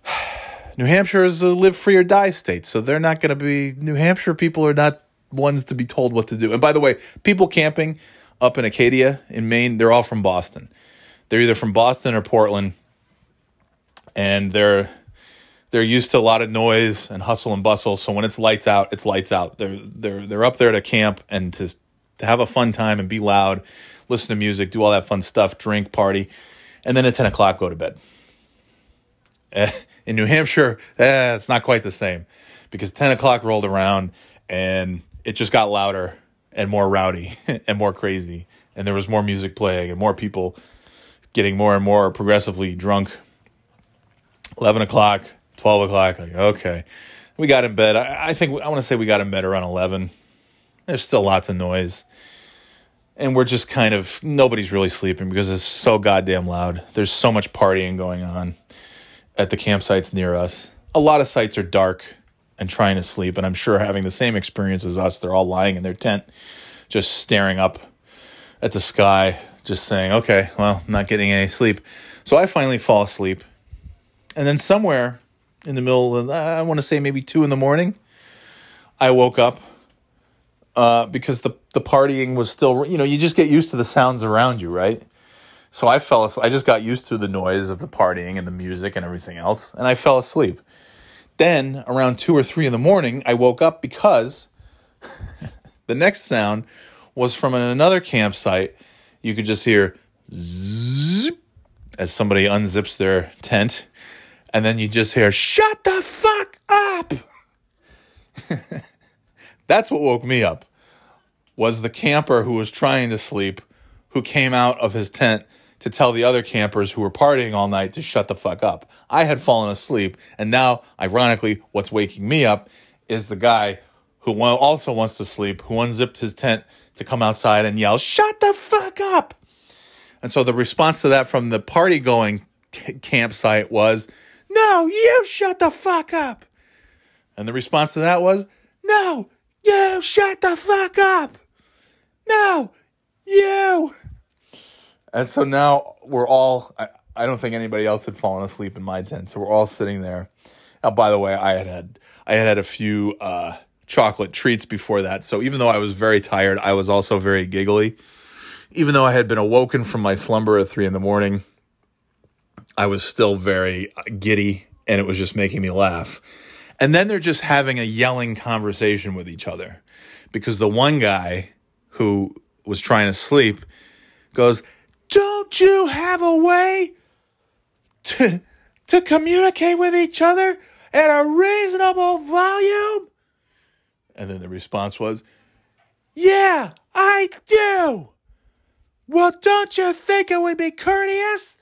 New Hampshire is a live free or die state, so they're not going to be. New Hampshire people are not ones to be told what to do. And by the way, people camping up in Acadia in Maine, they're all from Boston. They're either from Boston or Portland, and they're they're used to a lot of noise and hustle and bustle. So when it's lights out, it's lights out. They're they're they're up there to camp and to to have a fun time and be loud, listen to music, do all that fun stuff, drink, party, and then at ten o'clock go to bed. Eh, in New Hampshire, eh, it's not quite the same because 10 o'clock rolled around and it just got louder and more rowdy and more crazy. And there was more music playing and more people getting more and more progressively drunk. 11 o'clock, 12 o'clock, like, okay. We got in bed. I, I think, I want to say we got in bed around 11. There's still lots of noise. And we're just kind of, nobody's really sleeping because it's so goddamn loud. There's so much partying going on at the campsites near us. A lot of sites are dark and trying to sleep, and I'm sure having the same experience as us. They're all lying in their tent, just staring up at the sky, just saying, okay, well, not getting any sleep. So I finally fall asleep. And then somewhere in the middle of, I want to say maybe two in the morning, I woke up uh, because the, the partying was still, you know, you just get used to the sounds around you, right? So I fell asleep. I just got used to the noise of the partying and the music and everything else, and I fell asleep. Then, around two or three in the morning, I woke up because the next sound was from another campsite. You could just hear as somebody unzips their tent, and then you just hear, Shut the fuck up! That's what woke me up. Was the camper who was trying to sleep, who came out of his tent to tell the other campers who were partying all night to shut the fuck up. I had fallen asleep, and now, ironically, what's waking me up is the guy who also wants to sleep, who unzipped his tent to come outside and yell, Shut the fuck up! And so the response to that from the party going t- campsite was, No, you shut the fuck up. And the response to that was, No, you shut the fuck up. No, you. And so now we're all, I, I don't think anybody else had fallen asleep in my tent. So we're all sitting there. Now, by the way, I had had, I had had a few uh, chocolate treats before that. So even though I was very tired, I was also very giggly. Even though I had been awoken from my slumber at three in the morning, I was still very uh, giddy and it was just making me laugh. And then they're just having a yelling conversation with each other because the one guy who was trying to sleep goes, Don't you have a way to, to communicate with each other at a reasonable volume? And then the response was, Yeah, I do. Well, don't you think it would be courteous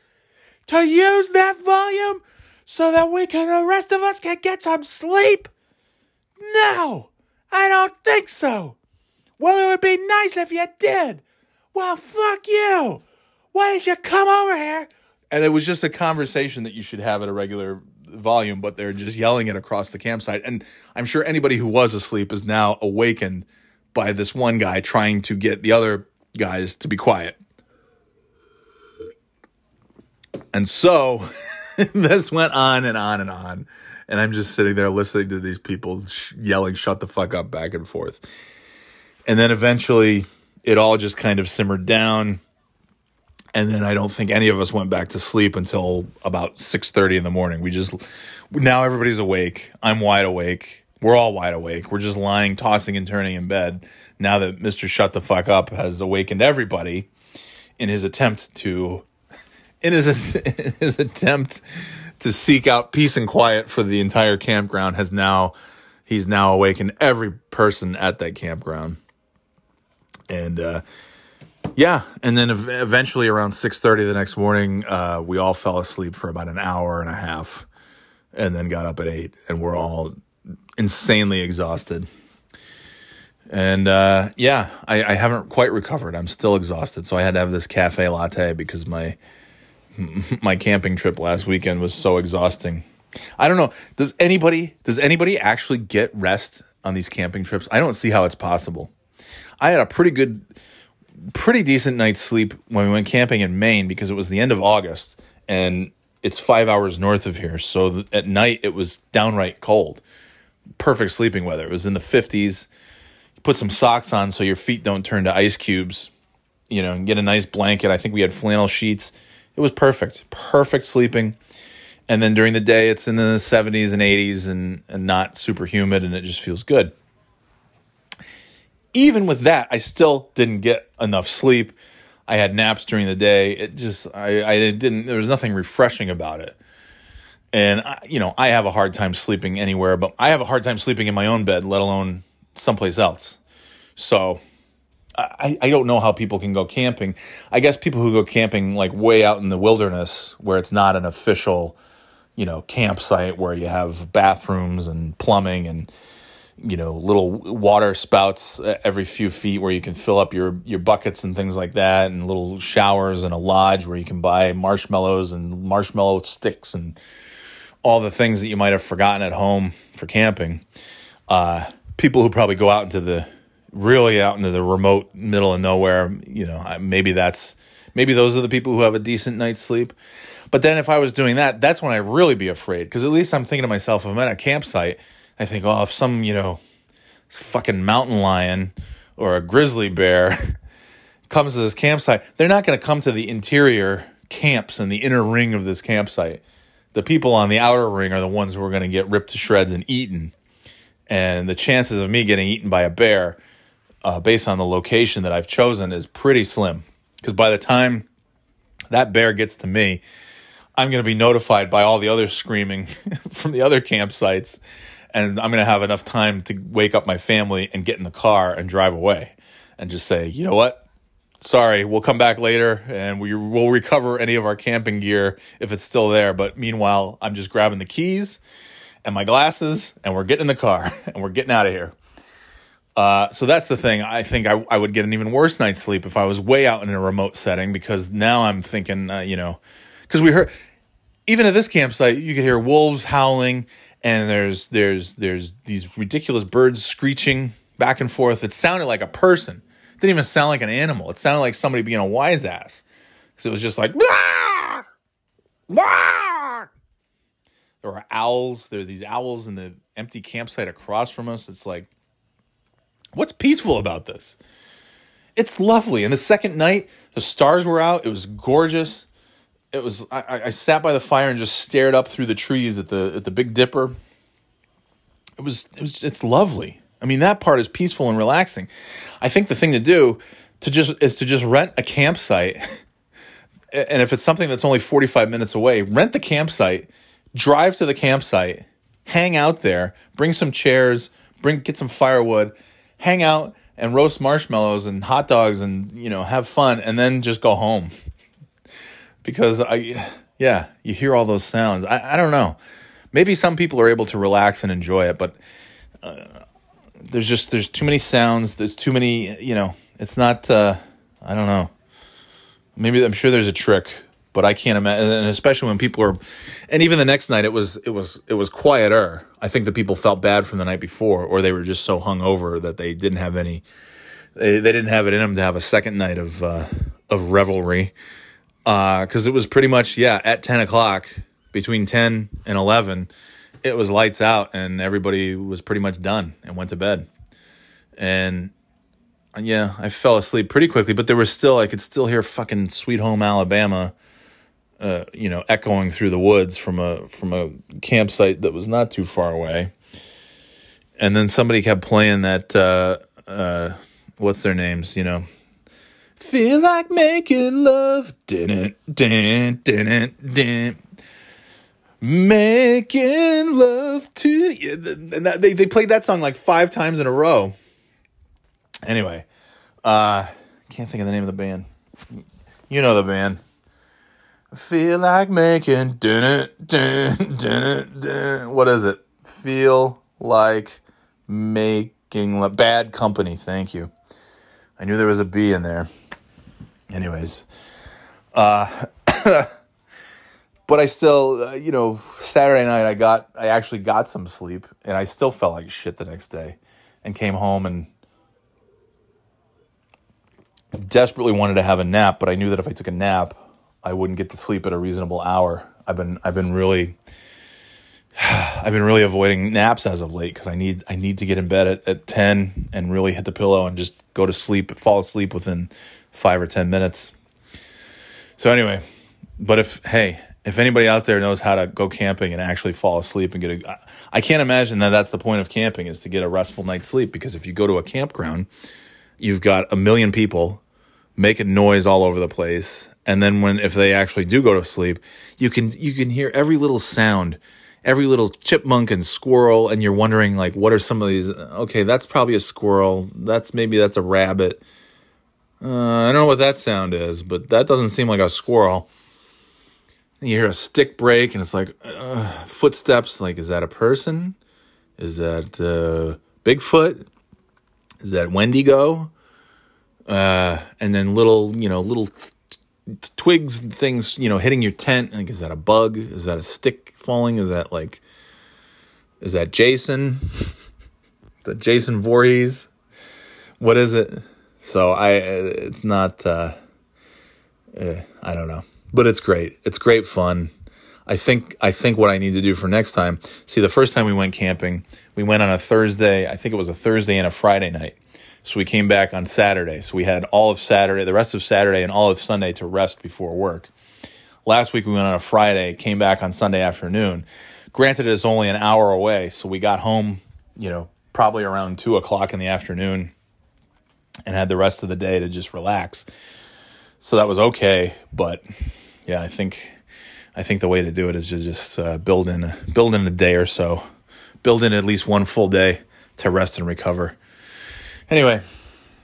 to use that volume so that we can, the rest of us can get some sleep? No, I don't think so. Well, it would be nice if you did. Well, fuck you. Why did you come over here? And it was just a conversation that you should have at a regular volume, but they're just yelling it across the campsite. And I'm sure anybody who was asleep is now awakened by this one guy trying to get the other guys to be quiet. And so this went on and on and on. And I'm just sitting there listening to these people sh- yelling, shut the fuck up back and forth. And then eventually it all just kind of simmered down. And then I don't think any of us went back to sleep until about 6:30 in the morning. We just now everybody's awake. I'm wide awake. We're all wide awake. We're just lying, tossing and turning in bed. Now that Mr. Shut the Fuck Up has awakened everybody in his attempt to in his in his attempt to seek out peace and quiet for the entire campground has now he's now awakened every person at that campground. And uh, yeah and then ev- eventually around 6.30 the next morning uh, we all fell asleep for about an hour and a half and then got up at 8 and we're all insanely exhausted. And uh, yeah I, I haven't quite recovered. I'm still exhausted. So i had to have this cafe latte because my my camping trip last weekend was so exhausting. I don't know. Does anybody does anybody actually get rest on these camping trips? I don't see how it's possible. I had a pretty good pretty decent night's sleep when we went camping in Maine because it was the end of August and it's 5 hours north of here. So at night it was downright cold. Perfect sleeping weather. It was in the 50s. You put some socks on so your feet don't turn to ice cubes. You know, and get a nice blanket. I think we had flannel sheets it was perfect, perfect sleeping. And then during the day, it's in the 70s and 80s and, and not super humid, and it just feels good. Even with that, I still didn't get enough sleep. I had naps during the day. It just, I, I didn't, there was nothing refreshing about it. And, I, you know, I have a hard time sleeping anywhere, but I have a hard time sleeping in my own bed, let alone someplace else. So I, I don't know how people can go camping. I guess people who go camping like way out in the wilderness where it's not an official, you know, campsite where you have bathrooms and plumbing and you know little water spouts every few feet where you can fill up your your buckets and things like that and little showers and a lodge where you can buy marshmallows and marshmallow sticks and all the things that you might have forgotten at home for camping. Uh, people who probably go out into the really out into the remote middle of nowhere, you know, maybe that's maybe those are the people who have a decent night's sleep. But then if I was doing that, that's when I'd really be afraid because at least I'm thinking to myself, if I'm at a campsite, I think, oh, if some you know fucking mountain lion or a grizzly bear comes to this campsite, they're not going to come to the interior camps and the inner ring of this campsite. The people on the outer ring are the ones who are going to get ripped to shreds and eaten. And the chances of me getting eaten by a bear uh, based on the location that I've chosen is pretty slim. Because by the time that bear gets to me, I'm going to be notified by all the other screaming from the other campsites, and I'm going to have enough time to wake up my family and get in the car and drive away and just say, you know what? Sorry, we'll come back later and we will recover any of our camping gear if it's still there. But meanwhile, I'm just grabbing the keys and my glasses and we're getting in the car and we're getting out of here. Uh, so that's the thing. I think I, I would get an even worse night's sleep if I was way out in a remote setting because now I'm thinking, uh, you know, because we heard even at this campsite, you could hear wolves howling, and there's there's there's these ridiculous birds screeching back and forth. It sounded like a person. It didn't even sound like an animal. It sounded like somebody being a wise ass. Because it was just like, "Wah! Wah!" there were owls. There are these owls in the empty campsite across from us. It's like, what's peaceful about this? It's lovely. And the second night, the stars were out. It was gorgeous. It was. I, I- sat by the fire and just stared up through the trees at the at the Big Dipper. It was. It was. It's lovely. I mean, that part is peaceful and relaxing. I think the thing to do to just is to just rent a campsite. and if it's something that's only 45 minutes away, rent the campsite, drive to the campsite, hang out there, bring some chairs, bring get some firewood, hang out and roast marshmallows and hot dogs and you know, have fun and then just go home. because I yeah, you hear all those sounds. I, I don't know. Maybe some people are able to relax and enjoy it, but uh, there's just there's too many sounds, there's too many, you know, it's not uh I don't know maybe I'm sure there's a trick, but I can't imagine. And especially when people are, and even the next night, it was it was it was quieter. I think the people felt bad from the night before, or they were just so hungover that they didn't have any. They, they didn't have it in them to have a second night of uh, of revelry, because it was pretty much yeah at ten o'clock between ten and eleven, it was lights out and everybody was pretty much done and went to bed, and yeah, I fell asleep pretty quickly, but there was still I could still hear fucking Sweet Home Alabama, uh, you know, echoing through the woods from a from a campsite that was not too far away. And then somebody kept playing that uh, uh, what's their names, you know. Feel like making love, didn't, didn't, didn't, didn't. Making love to you, and that, they they played that song like five times in a row. Anyway, uh can't think of the name of the band. You know the band. Feel like making dun dun dun dun. What is it? Feel like making lo- bad company. Thank you. I knew there was a B in there. Anyways, uh, but I still, uh, you know, Saturday night I got, I actually got some sleep, and I still felt like shit the next day, and came home and desperately wanted to have a nap, but I knew that if I took a nap, I wouldn't get to sleep at a reasonable hour. I've been I've been really I've been really avoiding naps as of late because I need I need to get in bed at, at ten and really hit the pillow and just go to sleep, fall asleep within five or ten minutes. So anyway, but if hey, if anybody out there knows how to go camping and actually fall asleep and get a, I can't imagine that that's the point of camping is to get a restful night's sleep because if you go to a campground, you've got a million people making noise all over the place and then when if they actually do go to sleep you can you can hear every little sound every little chipmunk and squirrel and you're wondering like what are some of these okay that's probably a squirrel that's maybe that's a rabbit. Uh, i don't know what that sound is but that doesn't seem like a squirrel. You hear a stick break and it's like uh, footsteps like is that a person? Is that uh, bigfoot? Is that wendigo? Uh, and then little, you know, little twigs and things, you know, hitting your tent. Like, is that a bug? Is that a stick falling? Is that like, is that Jason? the Jason Voorhees? What is it? So I, it's not, uh, uh, I don't know, but it's great. It's great fun. I think I think what I need to do for next time. See, the first time we went camping, we went on a Thursday. I think it was a Thursday and a Friday night. So we came back on Saturday. So we had all of Saturday, the rest of Saturday, and all of Sunday to rest before work. Last week we went on a Friday, came back on Sunday afternoon. Granted, it's only an hour away, so we got home, you know, probably around two o'clock in the afternoon, and had the rest of the day to just relax. So that was okay, but yeah, I think I think the way to do it is to just uh, build in build in a day or so, build in at least one full day to rest and recover. Anyway,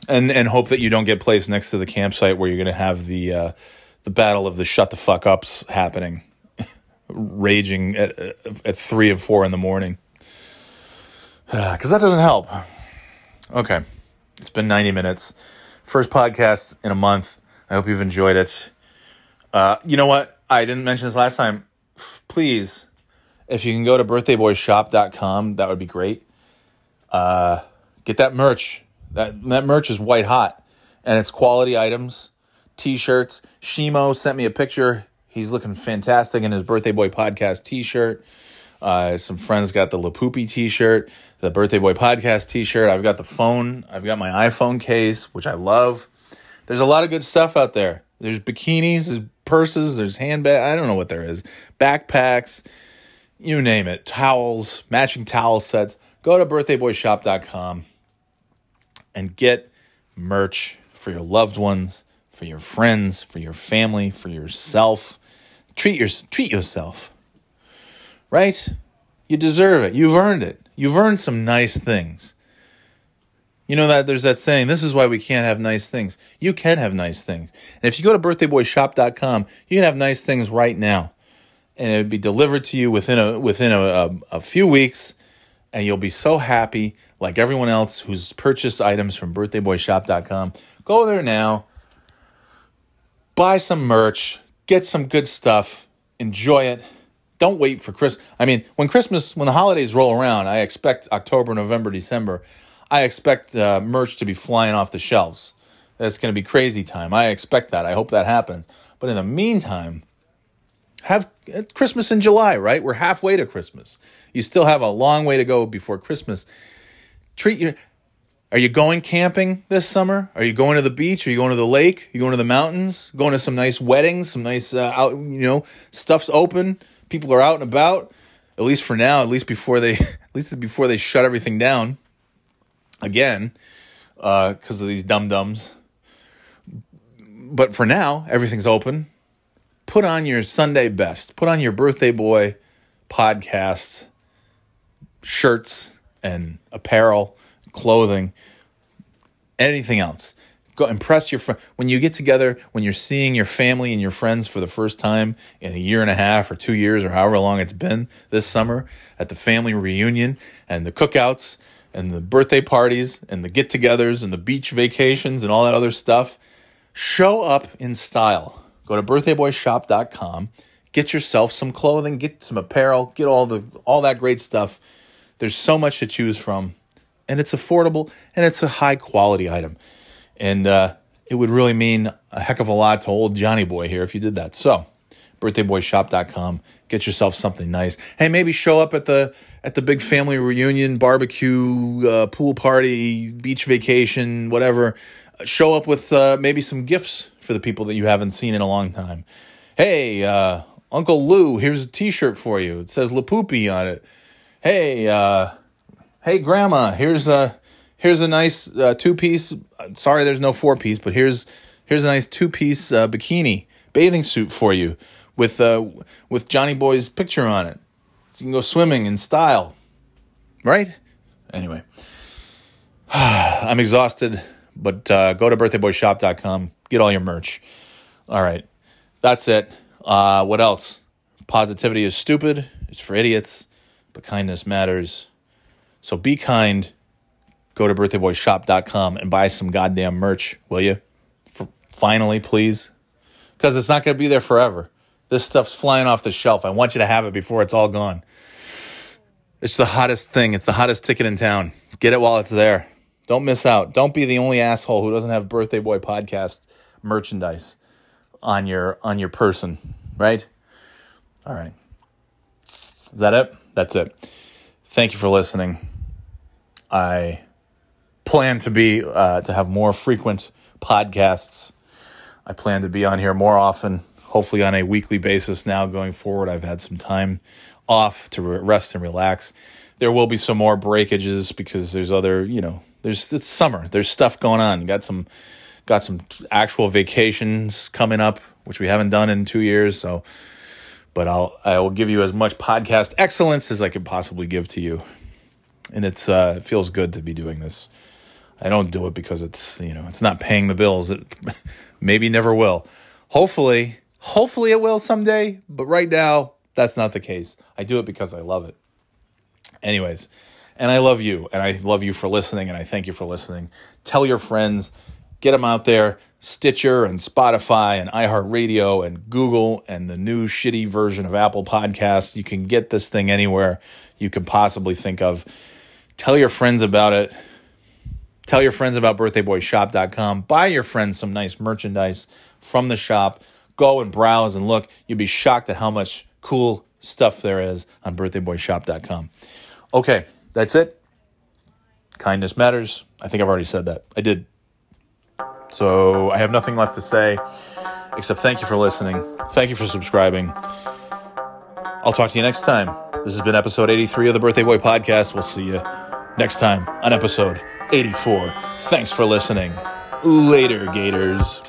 and and hope that you don't get placed next to the campsite where you're going to have the uh, the battle of the shut the fuck ups happening, raging at at three and four in the morning, because that doesn't help. Okay, it's been 90 minutes, first podcast in a month. I hope you've enjoyed it. Uh, you know what? I didn't mention this last time. please, if you can go to birthdayboyshop.com, that would be great. Uh, get that merch. That that merch is white hot, and it's quality items, t-shirts. Shimo sent me a picture. He's looking fantastic in his birthday boy podcast t-shirt. Uh, some friends got the Lapoopy t-shirt, the birthday boy podcast t-shirt. I've got the phone. I've got my iPhone case, which I love. There's a lot of good stuff out there. There's bikinis, there's purses, there's handbag. I don't know what there is. Backpacks, you name it. Towels, matching towel sets. Go to birthdayboyshop.com and get merch for your loved ones, for your friends, for your family, for yourself. Treat your treat yourself. Right? You deserve it. You've earned it. You've earned some nice things. You know that there's that saying, this is why we can't have nice things. You can have nice things. And if you go to birthdayboyshop.com, you can have nice things right now. And it would be delivered to you within a within a, a, a few weeks, and you'll be so happy, like everyone else who's purchased items from birthdayboyshop.com. Go there now, buy some merch, get some good stuff, enjoy it. Don't wait for Christmas. I mean, when Christmas, when the holidays roll around, I expect October, November, December. I expect uh, merch to be flying off the shelves. That's going to be crazy time. I expect that. I hope that happens. But in the meantime, have uh, Christmas in July, right? We're halfway to Christmas. You still have a long way to go before Christmas. Treat your. Are you going camping this summer? Are you going to the beach? Are you going to the lake? Are you going to the mountains? Going to some nice weddings? Some nice uh, out. You know, stuff's open. People are out and about. At least for now. At least before they. At least before they shut everything down again because of these dum dums. But for now, everything's open. Put on your Sunday best. Put on your birthday boy podcast shirts and apparel, clothing, anything else. Go impress your friend when you get together. When you're seeing your family and your friends for the first time in a year and a half or two years or however long it's been this summer at the family reunion and the cookouts and the birthday parties and the get togethers and the beach vacations and all that other stuff. Show up in style. Go to birthdayboyshop.com, get yourself some clothing, get some apparel, get all the all that great stuff. There's so much to choose from, and it's affordable and it's a high quality item. And uh, it would really mean a heck of a lot to old Johnny Boy here if you did that. So, birthdayboyshop.com. Get yourself something nice. Hey, maybe show up at the at the big family reunion, barbecue, uh, pool party, beach vacation, whatever. Show up with uh, maybe some gifts for the people that you haven't seen in a long time. Hey, uh, Uncle Lou, here's a T-shirt for you. It says Lapoopy on it. Hey, uh, hey, Grandma, here's a here's a nice uh, two piece. Sorry, there's no four piece, but here's here's a nice two piece uh, bikini bathing suit for you with uh, with Johnny Boy's picture on it. So you can go swimming in style, right? Anyway, I'm exhausted, but uh, go to birthdayboyshop.com, get all your merch. All right, that's it. Uh, what else? Positivity is stupid. It's for idiots, but kindness matters. So be kind. Go to birthdayboyshop.com and buy some goddamn merch, will you? For, finally, please. Because it's not going to be there forever. This stuff's flying off the shelf. I want you to have it before it's all gone. It's the hottest thing. It's the hottest ticket in town. Get it while it's there. Don't miss out. Don't be the only asshole who doesn't have Birthday Boy podcast merchandise on your on your person, right? All right. Is that it? That's it. Thank you for listening. I plan to be uh, to have more frequent podcasts. I plan to be on here more often hopefully on a weekly basis now going forward. I've had some time off to rest and relax. There will be some more breakages because there's other, you know, there's it's summer. There's stuff going on. Got some got some actual vacations coming up, which we haven't done in 2 years, so but I'll I will give you as much podcast excellence as I could possibly give to you. And it's uh it feels good to be doing this. I don't do it because it's, you know, it's not paying the bills. It maybe never will. Hopefully, Hopefully it will someday, but right now, that's not the case. I do it because I love it. Anyways, and I love you, and I love you for listening, and I thank you for listening. Tell your friends, Get them out there. Stitcher and Spotify and iHeartRadio and Google and the new shitty version of Apple Podcasts. You can get this thing anywhere you could possibly think of. Tell your friends about it. Tell your friends about birthdayboyshop.com. Buy your friends some nice merchandise from the shop. Go and browse and look. You'll be shocked at how much cool stuff there is on birthdayboyshop.com. Okay, that's it. Kindness matters. I think I've already said that. I did. So I have nothing left to say except thank you for listening. Thank you for subscribing. I'll talk to you next time. This has been episode 83 of the Birthday Boy Podcast. We'll see you next time on episode 84. Thanks for listening. Later, Gators.